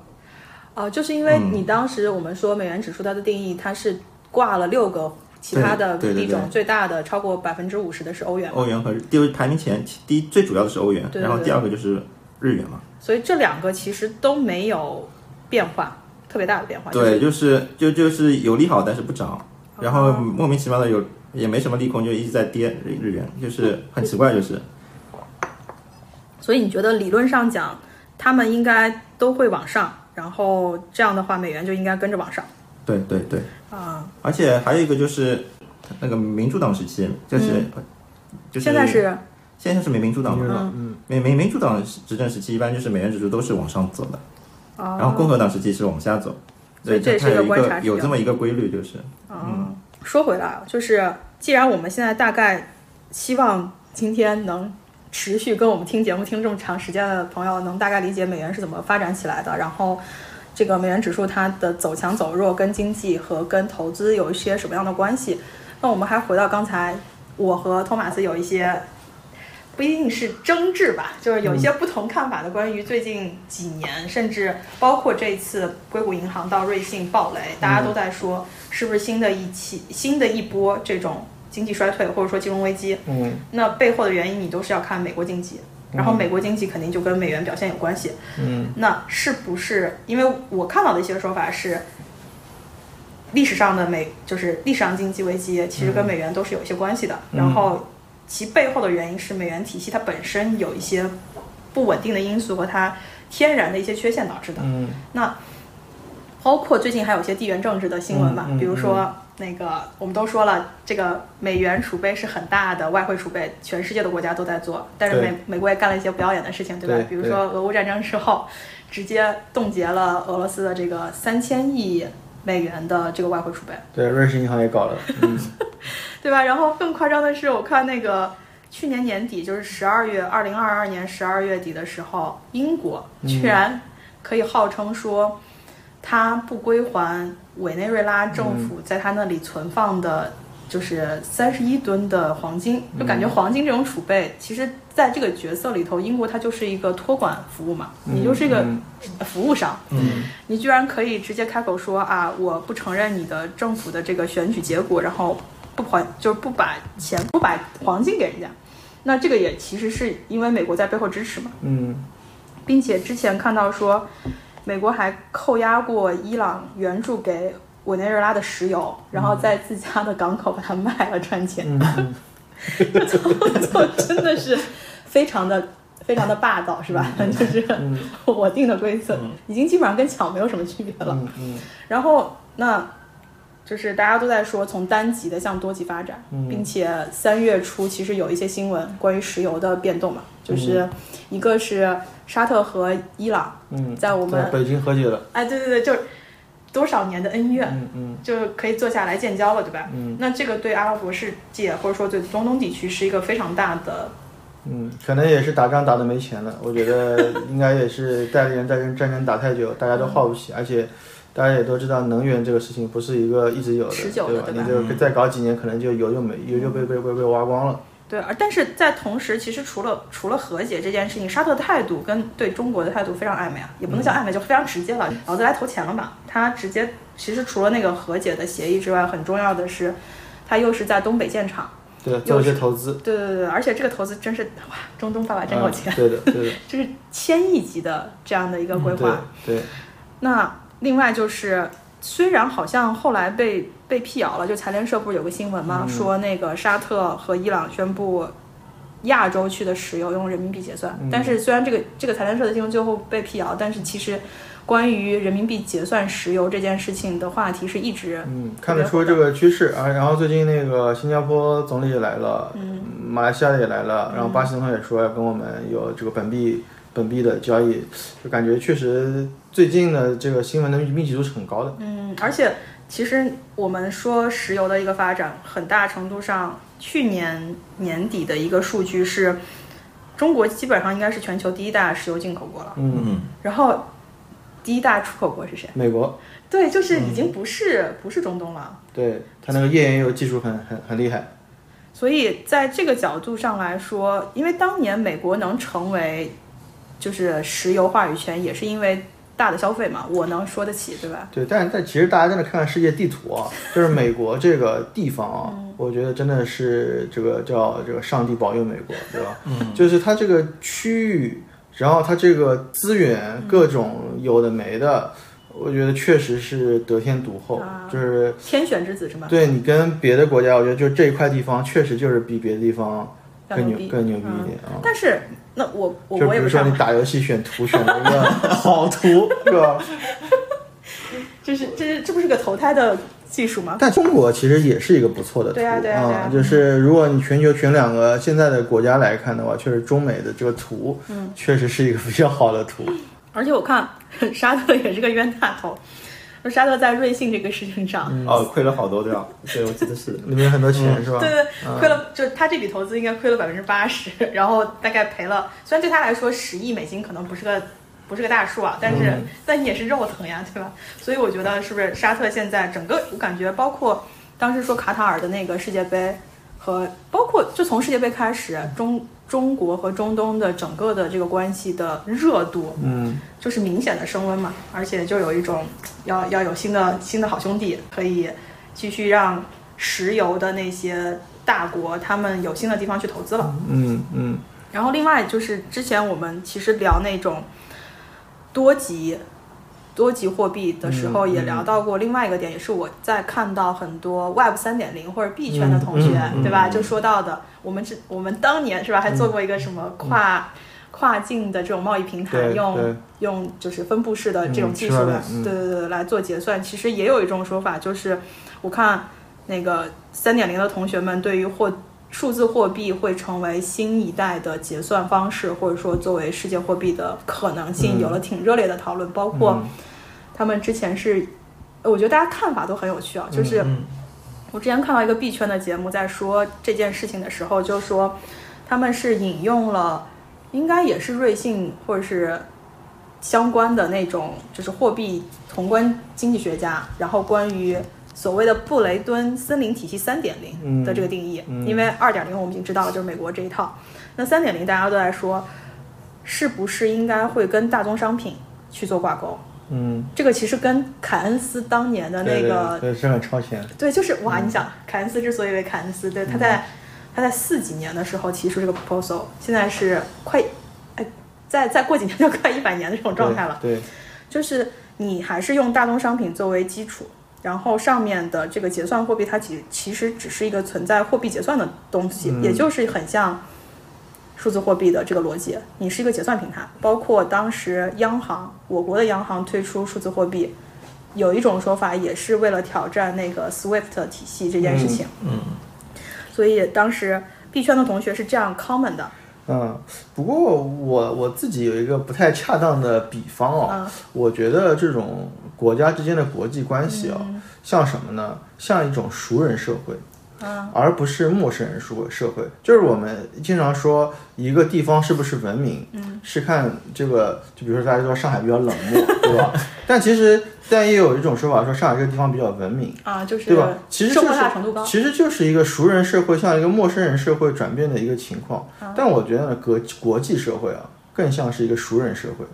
哦，就是因为嗯你当时我们说美元指数它的定义，它是挂了六个其他的币种，最大的超过百分之五十的是欧元，欧元和第一排名前第一最主要的是欧元，然后第二个就是日元嘛。所以这两个其实都没有变化，特别大的变化。对，就是就就是有利好，但是不涨，然后哦莫名其妙的有也没什么利空，就一直在跌日日元，就是很奇怪，就是所以你觉得理论上讲，他们应该都会往上，然后这样的话，美元就应该跟着往上对对对，啊、而且还有一个就是那个民主党时期，就是、就是现在是现在是美民主党嘛，嗯。嗯民民民主党执政时期一般就是美元指数都是往上走的，啊，然后共和党时期是往下走，所以这也是有一个有这么一个规律，就是嗯，说回来啊，就是既然我们现在大概希望今天能持续跟我们听节目听这么长时间的朋友能大概理解美元是怎么发展起来的，然后这个美元指数它的走强走弱跟经济和跟投资有一些什么样的关系？那我们还回到刚才我和托马斯有一些。不一定是争执吧，就是有一些不同看法的。关于最近几年，甚至包括这次硅谷银行到瑞信暴雷，大家都在说是不是新的一期、新的一波这种经济衰退或者说金融危机？嗯那背后的原因你都是要看美国经济，然后美国经济肯定就跟美元表现有关系。嗯那是不是因为我看到的一些说法是，历史上的美就是历史上经济危机其实跟美元都是有一些关系的，嗯然后其背后的原因是美元体系它本身有一些不稳定的因素和它天然的一些缺陷导致的。嗯那包括最近还有一些地缘政治的新闻吧，比如说那个我们都说了，这个美元储备是很大的外汇储备，全世界的国家都在做，但是美美国也干了一些不要脸的事情，对吧？对比如说俄乌战争之后，直接冻结了俄罗斯的这个三千亿美元的这个外汇储备，对，瑞士银行也搞了，嗯。对吧？然后更夸张的是，我看那个去年年底，就是十二月，二零二二年十二月底的时候，英国居然可以号称说，它不归还委内瑞拉政府在他那里存放的，就是三十一吨的黄金，就感觉黄金这种储备，其实在这个角色里头，英国它就是一个托管服务嘛，你就是一个嗯。服务商，嗯。你居然可以直接开口说啊，我不承认你的政府的这个选举结果，然后不还就是不把钱不把黄金给人家，那这个也其实是因为美国在背后支持嘛，嗯。并且之前看到说，美国还扣押过伊朗援助给委内瑞拉的石油，然后在自家的港口把它卖了赚钱，嗯。这操作真的是非常的。非常的霸道是吧？就是嗯。我定的规则，已经基本上跟抢没有什么区别了。然后那就是大家都在说从单极的向多极发展，并且三月初其实有一些新闻关于石油的变动嘛，就是一个是沙特和伊朗嗯，在我们在北京和解了，哎，对对对，就是多少年的恩怨，嗯嗯就可以坐下来建交了，对吧？嗯那这个对阿拉伯世界或者说对中东地区是一个非常大的，嗯，可能也是打仗打的没钱了，我觉得 应该也是代理人战争战争打太久，大家都耗不起，而且。大家也都知道，能源这个事情不是一个一直有的，持久的对对吧你就再搞几年，可能就油就没油就被被被被挖光了。对，而但是在同时，其实除了除了和解这件事情，沙特态度跟对中国的态度非常暧昧啊，也不能叫暧昧，就非常直接了。老子来投钱了嘛，他直接其实除了那个和解的协议之外，很重要的是，他又是在东北建厂，对，做一些投资，对对对对，而且这个投资真是哇，中东爸爸真有钱，嗯对的，对的，就是千亿级的这样的一个规划。对对，那另外就是，虽然好像后来被被辟谣了，就财联社不是有个新闻吗？说那个沙特和伊朗宣布亚洲区的石油用人民币结算，但是虽然这个这个财联社的新闻最后被辟谣，但是其实关于人民币结算石油这件事情的话题是一直嗯，看得出这个趋势啊。然后最近那个新加坡总理也来了，嗯，马来西亚的也来了，然后巴西总统也说要跟我们有这个本币本币的交易，就感觉确实最近的这个新闻的密集度是很高的。嗯，而且其实我们说石油的一个发展，很大程度上，去年年底的一个数据是，中国基本上应该是全球第一大石油进口国了。嗯，嗯，然后第一大出口国是谁？美国对，就是已经不是、不是中东了。对它那个页岩油技术很很很厉害。所以在这个角度上来说，因为当年美国能成为就是石油话语权，也是因为大的消费嘛，我能说得起，对吧？对，但但其实大家真的看看世界地图啊，就是美国这个地方啊，我觉得真的是这个叫这个上帝保佑美国，对吧？嗯，就是它这个区域，然后它这个资源各种有的没的，我觉得确实是得天独厚，啊就是天选之子是吗？对你跟别的国家，我觉得就这一块地方确实就是比别的地方更牛逼牛更牛逼一点啊。但是那我我就比如说我也不上你打游戏选图选了一个好图，是吧？这是这是这不是个投胎的技术吗？但中国其实也是一个不错的图对啊对啊对啊就是如果你全球选两个现在的国家来看的话，确实中美的这个图，嗯，确实是一个比较好的图。而且我看 沙特也是个冤大头，说沙特在瑞幸这个事情上，哦，亏了好多对吧？对，我记得是。里面有很多钱、是吧？对对，亏了，就他这笔投资应该亏了百分之八十，然后大概赔了，虽然对他来说十亿美金可能不是个不是个大数啊，但是、但也是肉疼呀，对吧？所以我觉得是不是沙特现在整个我感觉包括当时说卡塔尔的那个世界杯和包括就从世界杯开始，中中国和中东的整个的这个关系的热度，嗯，就是明显的升温嘛，而且就有一种要要有新的新的好兄弟，可以继续让石油的那些大国他们有新的地方去投资了。嗯嗯然后另外就是之前我们其实聊那种多级多级货币的时候，嗯也聊到过另外一个点，也是我在看到很多 Web 三点零或者币圈的同学，对吧？嗯就说到的，我们是我们当年是吧，还做过一个什么跨。跨境的这种贸易平台，用用就是分布式的这种嗯技术对对对，来做结算。其实也有一种说法，就是我看那个三点零的同学们对于货数字货币会成为新一代的结算方式，或者说作为世界货币的可能性，嗯有了挺热烈的讨论。包括他们之前是，呃我觉得大家看法都很有趣啊。就是嗯我之前看到一个币圈的节目，在说这件事情的时候，就说他们是引用了，应该也是瑞信或者是相关的那种，就是货币宏观经济学家，然后关于所谓的布雷顿森林体系三点零的这个定义，嗯嗯因为二点零我们已经知道了，就是美国这一套。那三点零大家都在说，是不是应该会跟大宗商品去做挂钩？嗯，这个其实跟凯恩斯当年的那个对是很超前。对，就是哇！你想，凯恩斯之所以为凯恩斯，对，他在、他在四几年的时候提出这个 proposal，现在是快，哎，再再过几年就快一百年的这种状态了。对，就是你还是用大宗商品作为基础，然后上面的这个结算货币，它其其实只是一个存在货币结算的东西，嗯也就是很像数字货币的这个逻辑。你是一个结算平台，包括当时央行，我国的央行推出数字货币，有一种说法也是为了挑战那个 SWIFT 体系这件事情。嗯，所以当时币圈的同学是这样 comment 的。嗯，不过我我自己有一个不太恰当的比方哦，嗯我觉得这种国家之间的国际关系啊、像什么呢？像一种熟人社会。嗯而不是陌生人社会社会，就是我们经常说一个地方是不是文明，嗯，是看这个，就比如说大家说上海比较冷漠，对吧？但其实，但也有一种说法说上海这个地方比较文明，啊，就是对吧？其实就是。其实就是一个熟人社会向一个陌生人社会转变的一个情况。啊但我觉得呢，国国际社会啊，更像是一个熟人社会，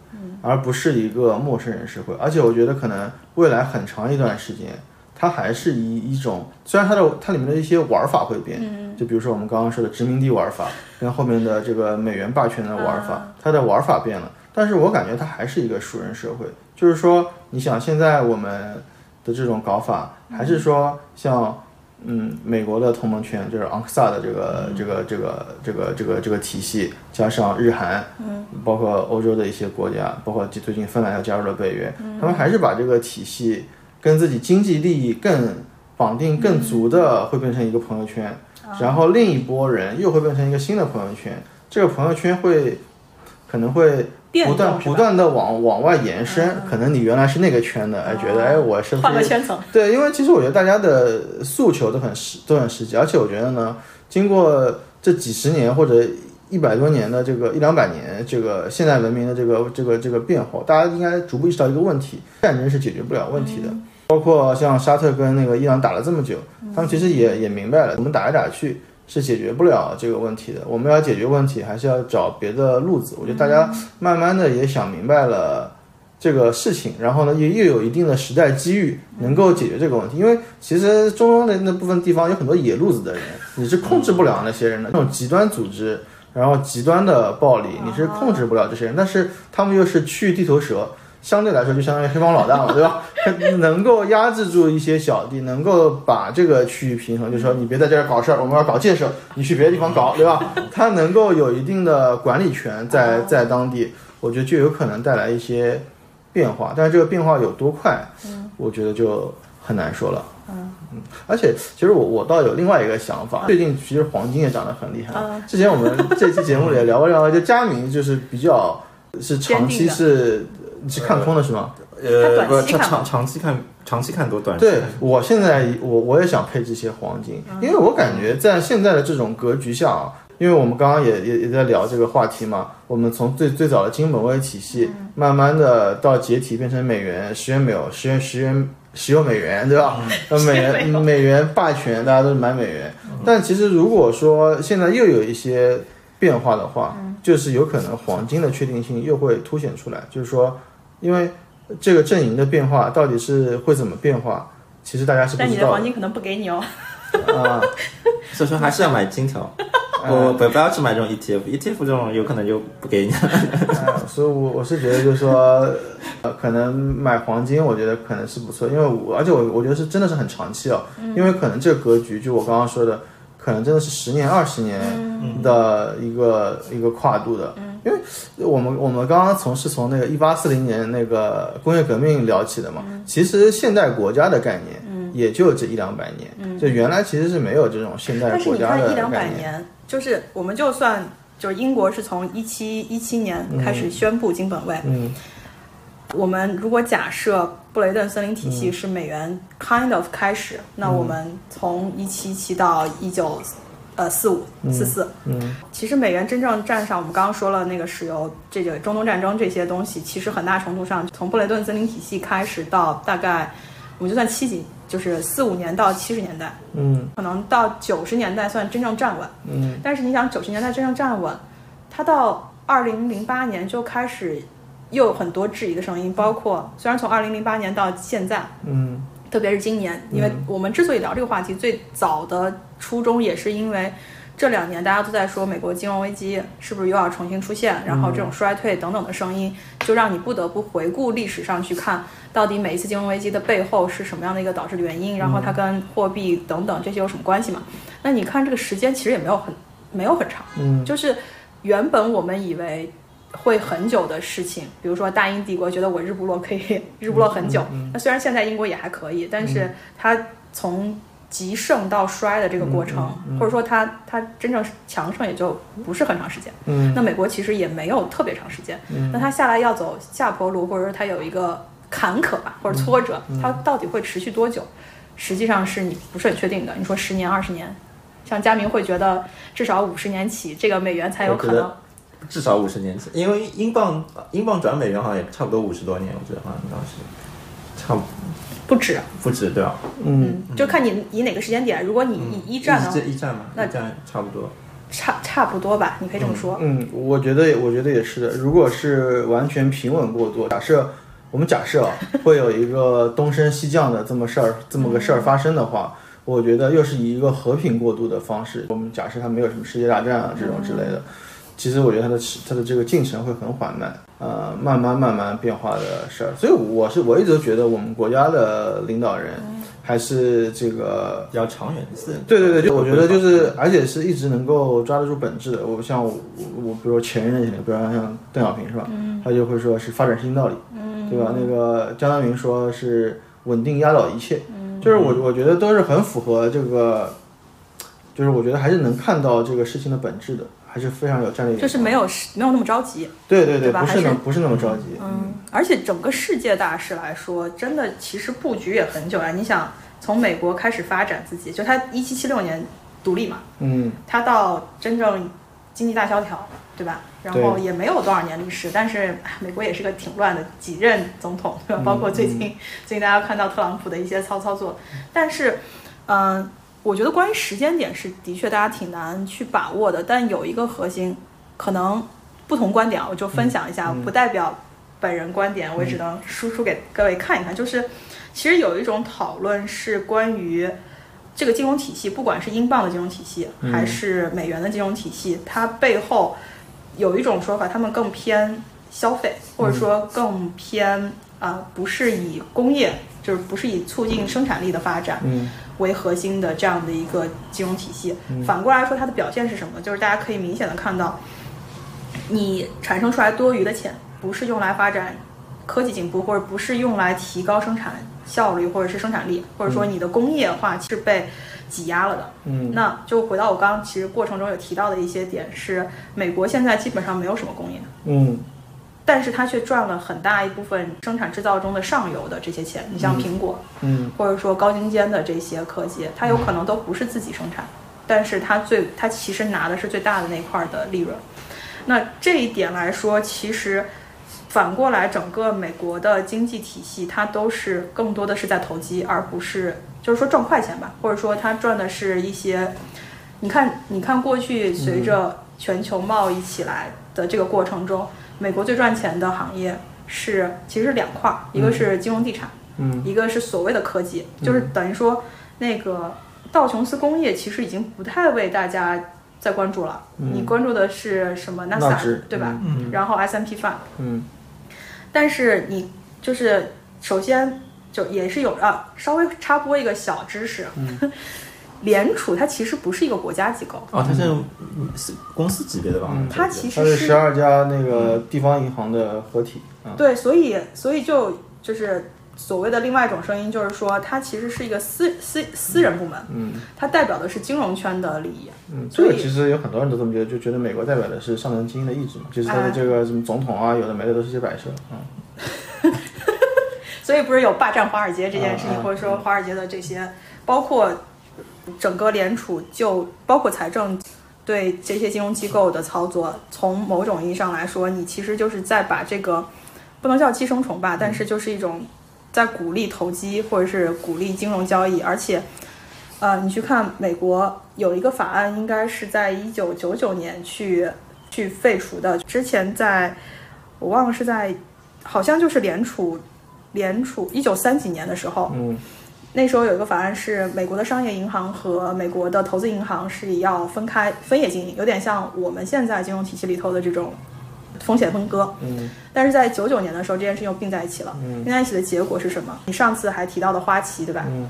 而不是一个陌生人社会。而且我觉得可能未来很长一段时间，它还是以一种虽然它的它里面的一些玩法会变，就比如说我们刚刚说的殖民地玩法，跟后面的这个美元霸权的玩法，它的玩法变了。但是我感觉它还是一个熟人社会，就是说，你想现在我们的这种搞法，还是说像嗯美国的同盟圈，就是昂克萨的这个这个这个这个这个这个体系，加上日韩，嗯，包括欧洲的一些国家，包括最近芬兰要加入了北约，他们还是把这个体系跟自己经济利益更绑定更足的，会变成一个朋友圈，然后另一波人又会变成一个新的朋友圈，这个朋友圈会可能会变不断不断的往往外延伸，可能你原来是那个圈的，哎，觉得哎我是不是换个圈层，对？因为其实我觉得大家的诉求都很实都很实际，而且我觉得呢，经过这几十年或者一百多年的这个一两百年这个现代文明的这个这个这个变化，大家应该逐步意识到一个问题：战争是解决不了问题的。包括像沙特跟那个伊朗打了这么久，他们其实也也明白了，我们打来打去是解决不了这个问题的。我们要解决问题，还是要找别的路子。我觉得大家慢慢的也想明白了这个事情，然后呢，也又有一定的时代机遇，能够解决这个问题。因为其实中东的那部分地方有很多野路子的人，你是控制不了那些人的。那种极端组织，然后极端的暴力，你是控制不了这些人，但是他们又是区域地头蛇。相对来说，就相当于黑帮老大了，对吧？能够压制住一些小弟，能够把这个区域平衡，就是说你别在这儿搞事儿，我们要搞建设，你去别的地方搞，对吧？他能够有一定的管理权在在当地，我觉得就有可能带来一些变化，但是这个变化有多快，我觉得就很难说了。嗯，而且其实我我倒有另外一个想法，最近其实黄金也涨得很厉害。之前我们这期节目里也聊过聊，就佳明就是比较是长期是你是看空的是吗？呃，不，长长长期看，长期看多，短期对我现在我我也想配置一些黄金，因为我感觉在现在的这种格局下啊，因为我们刚刚也也也在聊这个话题嘛，我们从最最早的金本位体系，慢慢的到解体变成美元、十元美元、十元十元石油美元，对吧？那美元美元。霸权，大家都是买美元，但其实如果说现在又有一些变化的话，就是有可能黄金的确定性又会凸显出来，就是说，因为这个阵营的变化到底是会怎么变化，其实大家是不但你知道的。的黄金可能不给你哦。啊。所以说还是要买金条，我不不要去买这种 ETF，ETF 这种有可能就不给你。了所以我我是觉得就是说，呃，可能买黄金，我觉得可能是不错，因为我而且我我觉得是真的是很长期哦，因为可能这个格局就我刚刚说的，可能真的是十年二十年的一个、一个跨度的，因为我们我们刚刚从是从那个一八四零年那个工业革命聊起的嘛，其实现代国家的概念。也就这一两百年，就原来其实是没有这种现代但是你国家的看一两百概念。年，就是我们就算就是英国是从一七一七年开始宣布金本位，嗯。我们如果假设布雷顿森林体系是美元 kind of 开始，那我们从一七七到一九呃四五四四，嗯其实美元真正站上，我们刚刚说了那个石油、这个中东战争这些东西，其实很大程度上从布雷顿森林体系开始到大概我们就算七几，就是四五年到七十年代，嗯。可能到九十年代算真正站稳。嗯。但是你想，九十年代真正站稳，它到二零零八年就开始又有很多质疑的声音，包括虽然从二零零八年到现在，嗯特别是今年，因为我们之所以聊这个话题，最早的初衷也是因为这两年大家都在说美国金融危机是不是又要重新出现，然后这种衰退等等的声音，就让你不得不回顾历史上去看，到底每一次金融危机的背后是什么样的一个导致的原因，然后它跟货币等等这些有什么关系嘛？那你看这个时间其实也没有很没有很长，嗯。就是原本我们以为会很久的事情，比如说大英帝国觉得我日不落可以 日不落很久，那虽然现在英国也还可以，但是它从极盛到衰的这个过程，或者说它它真正强盛也就不是很长时间。嗯那美国其实也没有特别长时间，那它下来要走下坡路，或者说它有一个坎坷吧，或者挫折，它到底会持续多久？实际上是你不是很确定的。你说十年、二十年，像佳明会觉得至少五十年起，这个美元才有可能。至少五十年，因为英镑英镑转美元好像也差不多五十多年，我觉得好像当时差不不止，不止对吧？嗯，就看你以哪个时间点。如果你以一战呢，这一战嘛，那这样差不多。差差不多吧，你可以这么说。嗯，我觉得我觉得也是的。如果是完全平稳过渡，假设我们假设啊，会有一个东升西降的这么事儿，这么个事儿发生的话，我觉得又是以一个和平过渡的方式。我们假设它没有什么世界大战啊这种之类的，其实我觉得它的它的这个进程会很缓慢，呃，慢慢慢慢变化的事儿。所以我是我一直都觉得我们国家的领导人还是这个比较长远的。对对对，就我觉得就是，而且是一直能够抓得住本质的。我像我我比如说前任，比如说像邓小平是吧？他就会说是发展新道理，对吧？那个江泽民说是稳定压倒一切，就是我我觉得都是很符合这个，就是我觉得还是能看到这个事情的本质的，还是非常有战略眼光。就是没有没有那么着急，对对对吧不是那还是不是那么着急。嗯，而且整个世界大势来说，真的其实布局也很久了。你想，从美国开始发展自己，就他一七七六年独立嘛，嗯他到真正经济大萧条，对吧？然后也没有多少年历史，但是哎美国也是个挺乱的，几任总统，对吧？包括最近、最近大家看到特朗普的一些操操作，但是，嗯、我觉得关于时间点是的确大家挺难去把握的，但有一个核心，可能不同观点啊，我就分享一下，不代表本人观点，我也只能输出给各位看一看。就是其实有一种讨论是关于这个金融体系，不管是英镑的金融体系还是美元的金融体系，它背后有一种说法，他们更偏消费，或者说更偏啊、呃不是以工业，就是不是以促进生产力的发展。嗯为核心的这样的一个金融体系。反过来说，它的表现是什么？就是大家可以明显的看到，你产生出来多余的钱，不是用来发展科技进步，或者不是用来提高生产效率或者是生产力，或者说你的工业化是被挤压了的。嗯那就回到我刚刚其实过程中有提到的一些点，是美国现在基本上没有什么工业。嗯但是它却赚了很大一部分生产制造中的上游的这些钱，你像苹果，嗯或者说高精尖的这些科技，它有可能都不是自己生产，但是它最它其实拿的是最大的那块儿的利润。那这一点来说，其实反过来，整个美国的经济体系，它都是更多的是在投机，而不是就是说赚快钱吧，或者说它赚的是一些，你看，你看过去随着全球贸易起来的这个过程中，美国最赚钱的行业是其实是两块儿，一个是金融地产。嗯。一个是所谓的科技，就是等于说那个道琼斯工业其实已经不太为大家在关注了，你关注的是什么纳斯达克纳指对吧？嗯。然后 S M P five，嗯。但是你就是首先就也是有啊，稍微插播一个小知识，联储它其实不是一个国家机构，哦，它是嗯是公司级别的吧？嗯它其实是十二家那个地方银行的合体啊。对，所以所以就就是所谓的另外一种声音，就是说它其实是一个私私私人部门，嗯它代表的是金融圈的利益。嗯，这个其实有很多人都这么觉得，就觉得美国代表的是上层精英的意志嘛，就是他的这个什么总统啊，有的没的都是些摆设啊。所以不是有霸占华尔街这件事情，啊啊或者说华尔街的这些，包括整个联储就包括财政对这些金融机构的操作，从某种意义上来说，你其实就是在把这个不能叫寄生虫吧，但是就是一种在鼓励投机或者是鼓励金融交易，而且。呃，你去看美国有一个法案，应该是在一九九九年去去废除的。之前在我忘了是在，好像就是联储联储一九三几年的时候，嗯那时候有一个法案是美国的商业银行和美国的投资银行是要分开分业经营，有点像我们现在金融体系里头的这种风险分割。嗯但是在九九年的时候，这件事情又并在一起了。嗯并在一起的结果是什么？你上次还提到的花旗，对吧？嗯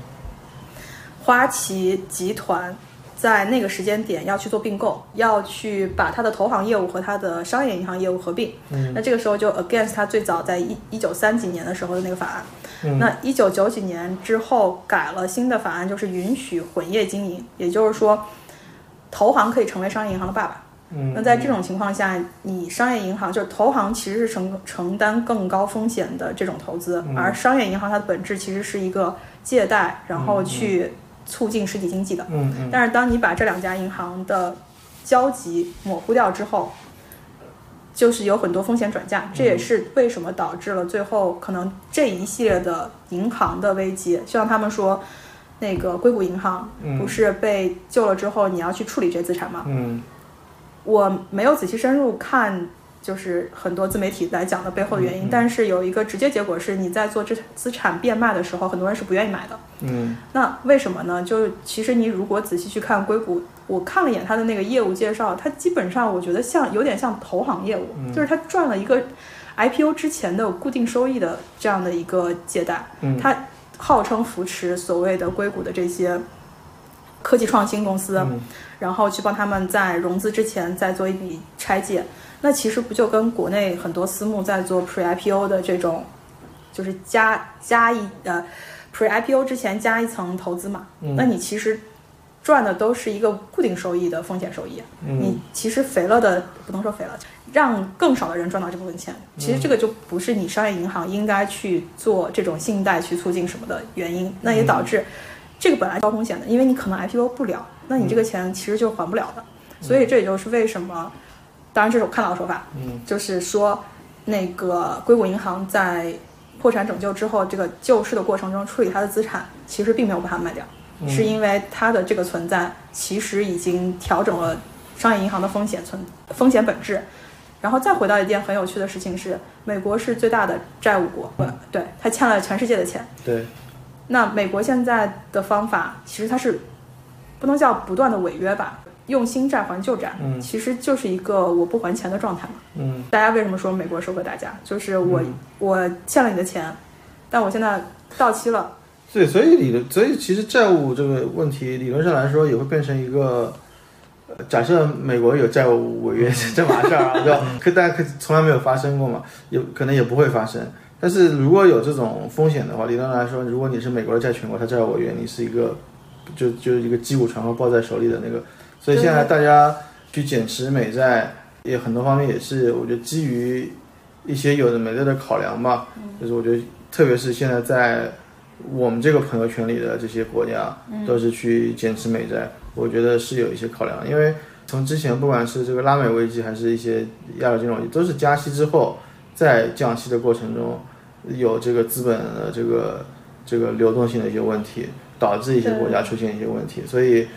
花旗集团在那个时间点要去做并购，要去把它的投行业务和它的商业银行业务合并。嗯那这个时候就 against 它最早在一一九三几年的时候的那个法案。嗯。那一九九几年之后改了新的法案，就是允许混业经营，也就是说，投行可以成为商业银行的爸爸。嗯那在这种情况下，你商业银行就是投行其实是承承担更高风险的这种投资，嗯。而商业银行它的本质其实是一个借贷，然后去促进实体经济的。嗯嗯。但是当你把这两家银行的交集模糊掉之后，就是有很多风险转嫁，这也是为什么导致了最后可能这一系列的银行的危机。就像他们说，那个硅谷银行嗯不是被救了之后，你要去处理这些资产吗？嗯我没有仔细深入看，就是很多自媒体来讲的背后的原因，但是有一个直接结果是，你在做资资产变卖的时候，很多人是不愿意买的。嗯那为什么呢？就是其实你如果仔细去看硅谷，我看了一眼他的那个业务介绍，他基本上我觉得像有点像投行业务，嗯就是他赚了一个 IPO 之前的固定收益的这样的一个借贷，嗯它号称扶持所谓的硅谷的这些科技创新公司，嗯然后去帮他们在融资之前再做一笔拆借。那其实不就跟国内很多私募在做 Pre IPO 的这种，就是加加一呃 Pre IPO 之前加一层投资嘛？嗯那你其实赚的都是一个固定收益的风险收益。嗯你其实肥了的不能说肥了，让更少的人赚到这部分钱。其实这个就不是你商业银行应该去做这种信贷去促进什么的原因，那也导致这个本来高风险的，因为你可能 IPO 不了，那你这个钱其实就还不了的。所以这也就是为什么，当然这是我看到的说法，嗯就是说那个硅谷银行在破产拯救之后，这个救市的过程中处理它的资产，其实并没有把它卖掉。嗯是因为它的这个存在其实已经调整了商业银行的风险存风险本质。然后再回到一件很有趣的事情是，美国是最大的债务国，对，它欠了全世界的钱。对那美国现在的方法其实它是不能叫不断的违约吧，用新债还旧债，嗯其实就是一个我不还钱的状态嘛。嗯大家为什么说美国收割大家？就是我、嗯我欠了你的钱，但我现在到期了，对，所以理论，所以其实债务这个问题，理论上来说也会变成一个，呃假设美国有债务违约这 码事儿啊，对吧？可大家可从来没有发生过嘛，也可能也不会发生。但是如果有这种风险的话，理论上来说，如果你是美国的债权国，它债务违约，你是一个就就是一个击鼓传花抱在手里的那个。所以现在大家去减持美债，也很多方面也是我觉得基于一些有的没的的考量吧。就是我觉得，特别是现在在我们这个朋友圈里的这些国家，都是去减持美债，我觉得是有一些考量，因为从之前不管是这个拉美危机，还是一些亚洲金融危机，都是加息之后，在降息的过程中，有这个资本的这个这个流动性的一些问题，导致一些国家出现一些问题，所以。呃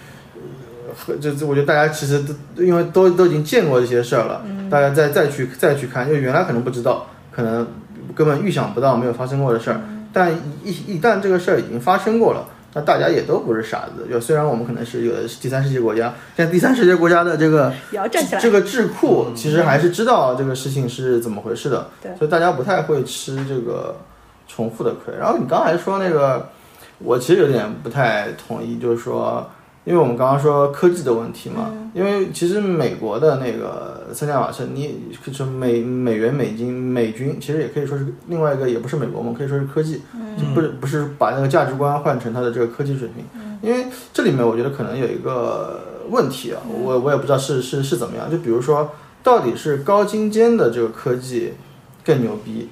和这这，我觉得大家其实都因为都都已经见过这些事儿了，大家再再去再去看，因为原来可能不知道，可能根本预想不到没有发生过的事儿，但一一旦这个事儿已经发生过了，那大家也都不是傻子。就虽然我们可能是有的是第三世界国家，但第三世界国家的这个。这个智库其实还是知道这个事情是怎么回事的，对所以大家不太会吃这个重复的亏。然后你刚才说那个，我其实有点不太同意，就是说。因为我们刚刚说科技的问题嘛，因为其实美国的那个三驾马车，你就是美美元、美金、美军，其实也可以说是另外一个，也不是美国嘛，可以说是科技，就不是不是把那个价值观换成它的这个科技水平。因为这里面我觉得可能有一个问题啊，我我也不知道是是是怎么样，就比如说到底是高精尖的这个科技更牛逼，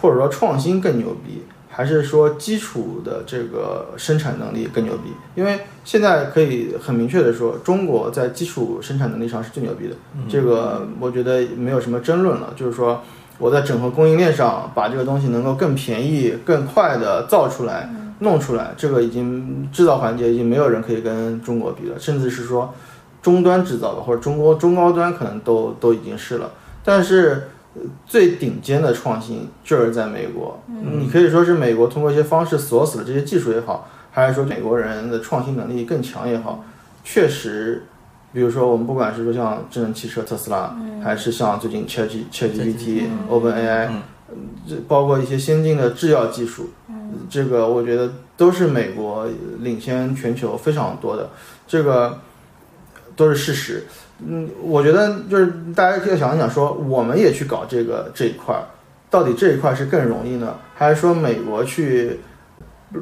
或者说创新更牛逼，还是说基础的这个生产能力更牛逼？因为现在可以很明确的说，中国在基础生产能力上是最牛逼的，这个我觉得没有什么争论了。就是说，我在整合供应链上把这个东西能够更便宜、更快的造出来、弄出来，这个已经制造环节已经没有人可以跟中国比了，甚至是说终端制造的或者中国中高端可能都都已经是了，但是。呃最顶尖的创新就是在美国，你可以说是美国通过一些方式锁死了这些技术也好，还是说美国人的创新能力更强也好，确实，比如说我们不管是说像智能汽车特斯拉，还是像最近 Chat G Chat GPT、OpenAI，这包括一些先进的制药技术，这个我觉得都是美国领先全球非常多的。这个都是事实。嗯，我觉得就是大家要想一想说，我们也去搞这个这一块儿，到底这一块是更容易呢，还是说美国去，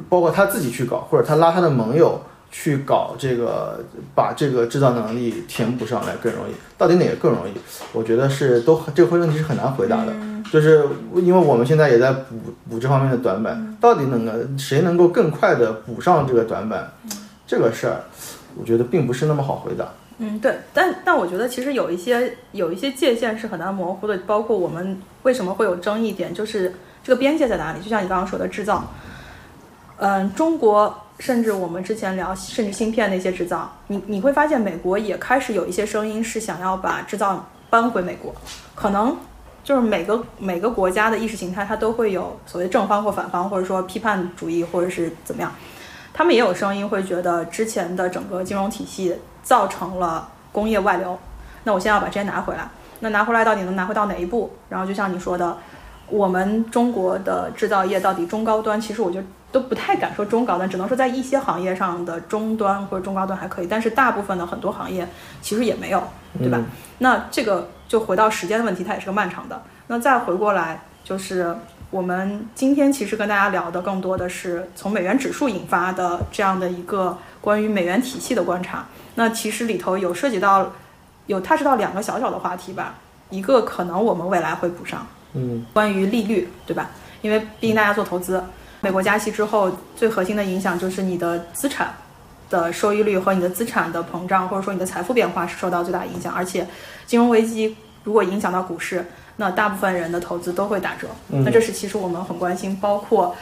包括他自己去搞，或者他拉他的盟友去搞这个，把这个制造能力填补上来更容易？到底哪个更容易？我觉得是都这个问题是很难回答的，就是因为我们现在也在补补这方面的短板，到底能够谁能够更快的补上这个短板，这个事儿，我觉得并不是那么好回答。嗯，对，但但我觉得其实有一些有一些界限是很难模糊的，包括我们为什么会有争议点，就是这个边界在哪里？就像你刚刚说的制造，嗯，中国甚至我们之前聊甚至芯片那些制造，你你会发现美国也开始有一些声音是想要把制造搬回美国，可能就是每个每个国家的意识形态它都会有所谓正方或反方，或者说批判主义或者是怎么样，他们也有声音会觉得之前的整个金融体系。造成了工业外流，那我现在要把这些拿回来。那拿回来到底能拿回到哪一步？然后就像你说的，我们中国的制造业到底中高端？其实我觉得都不太敢说中高端，只能说在一些行业上的中端或者中高端还可以，但是大部分的很多行业其实也没有，对吧？那这个就回到时间的问题，它也是个漫长的。那再回过来，就是我们今天其实跟大家聊的更多的是从美元指数引发的这样的一个关于美元体系的观察。那其实里头有涉及到，有踏实到两个小小的话题吧。一个可能我们未来会补上，嗯，关于利率，对吧？因为毕竟大家做投资，美国加息之后，最核心的影响就是你的资产的收益率和你的资产的膨胀，或者说你的财富变化是受到最大影响。而且，金融危机如果影响到股市，那大部分人的投资都会打折。那这是其实我们很关心，包括。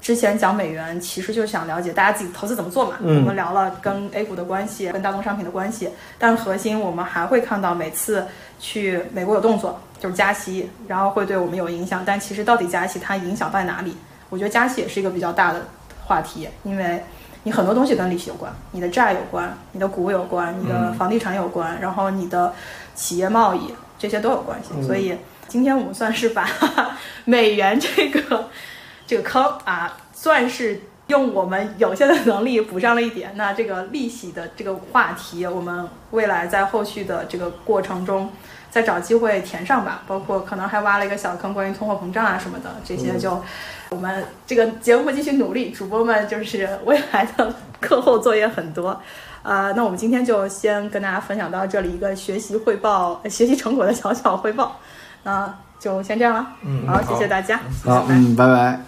之前讲美元，其实就想了解大家自己投资怎么做嘛。我们聊了跟 A 股的关系，跟大宗商品的关系，但核心我们还会看到每次去美国有动作，就是加息，然后会对我们有影响。但其实到底加息它影响在哪里？我觉得加息也是一个比较大的话题，因为你很多东西跟利息有关，你的债有关，你的股有关，你的房地产有关，然后你的企业贸易这些都有关系。所以今天我们算是把 美元这个。这个坑啊，算是用我们有限的能力补上了一点。那这个利息的这个话题，我们未来在后续的这个过程中，再找机会填上吧。包括可能还挖了一个小坑，关于通货膨胀啊什么的，这些就我们这个节目继续努力。主播们就是未来的课后作业很多，呃，那我们今天就先跟大家分享到这里一个学习汇报、学习成果的小小汇报。那。就先这样了，嗯，好，谢谢大家，好，嗯，拜拜。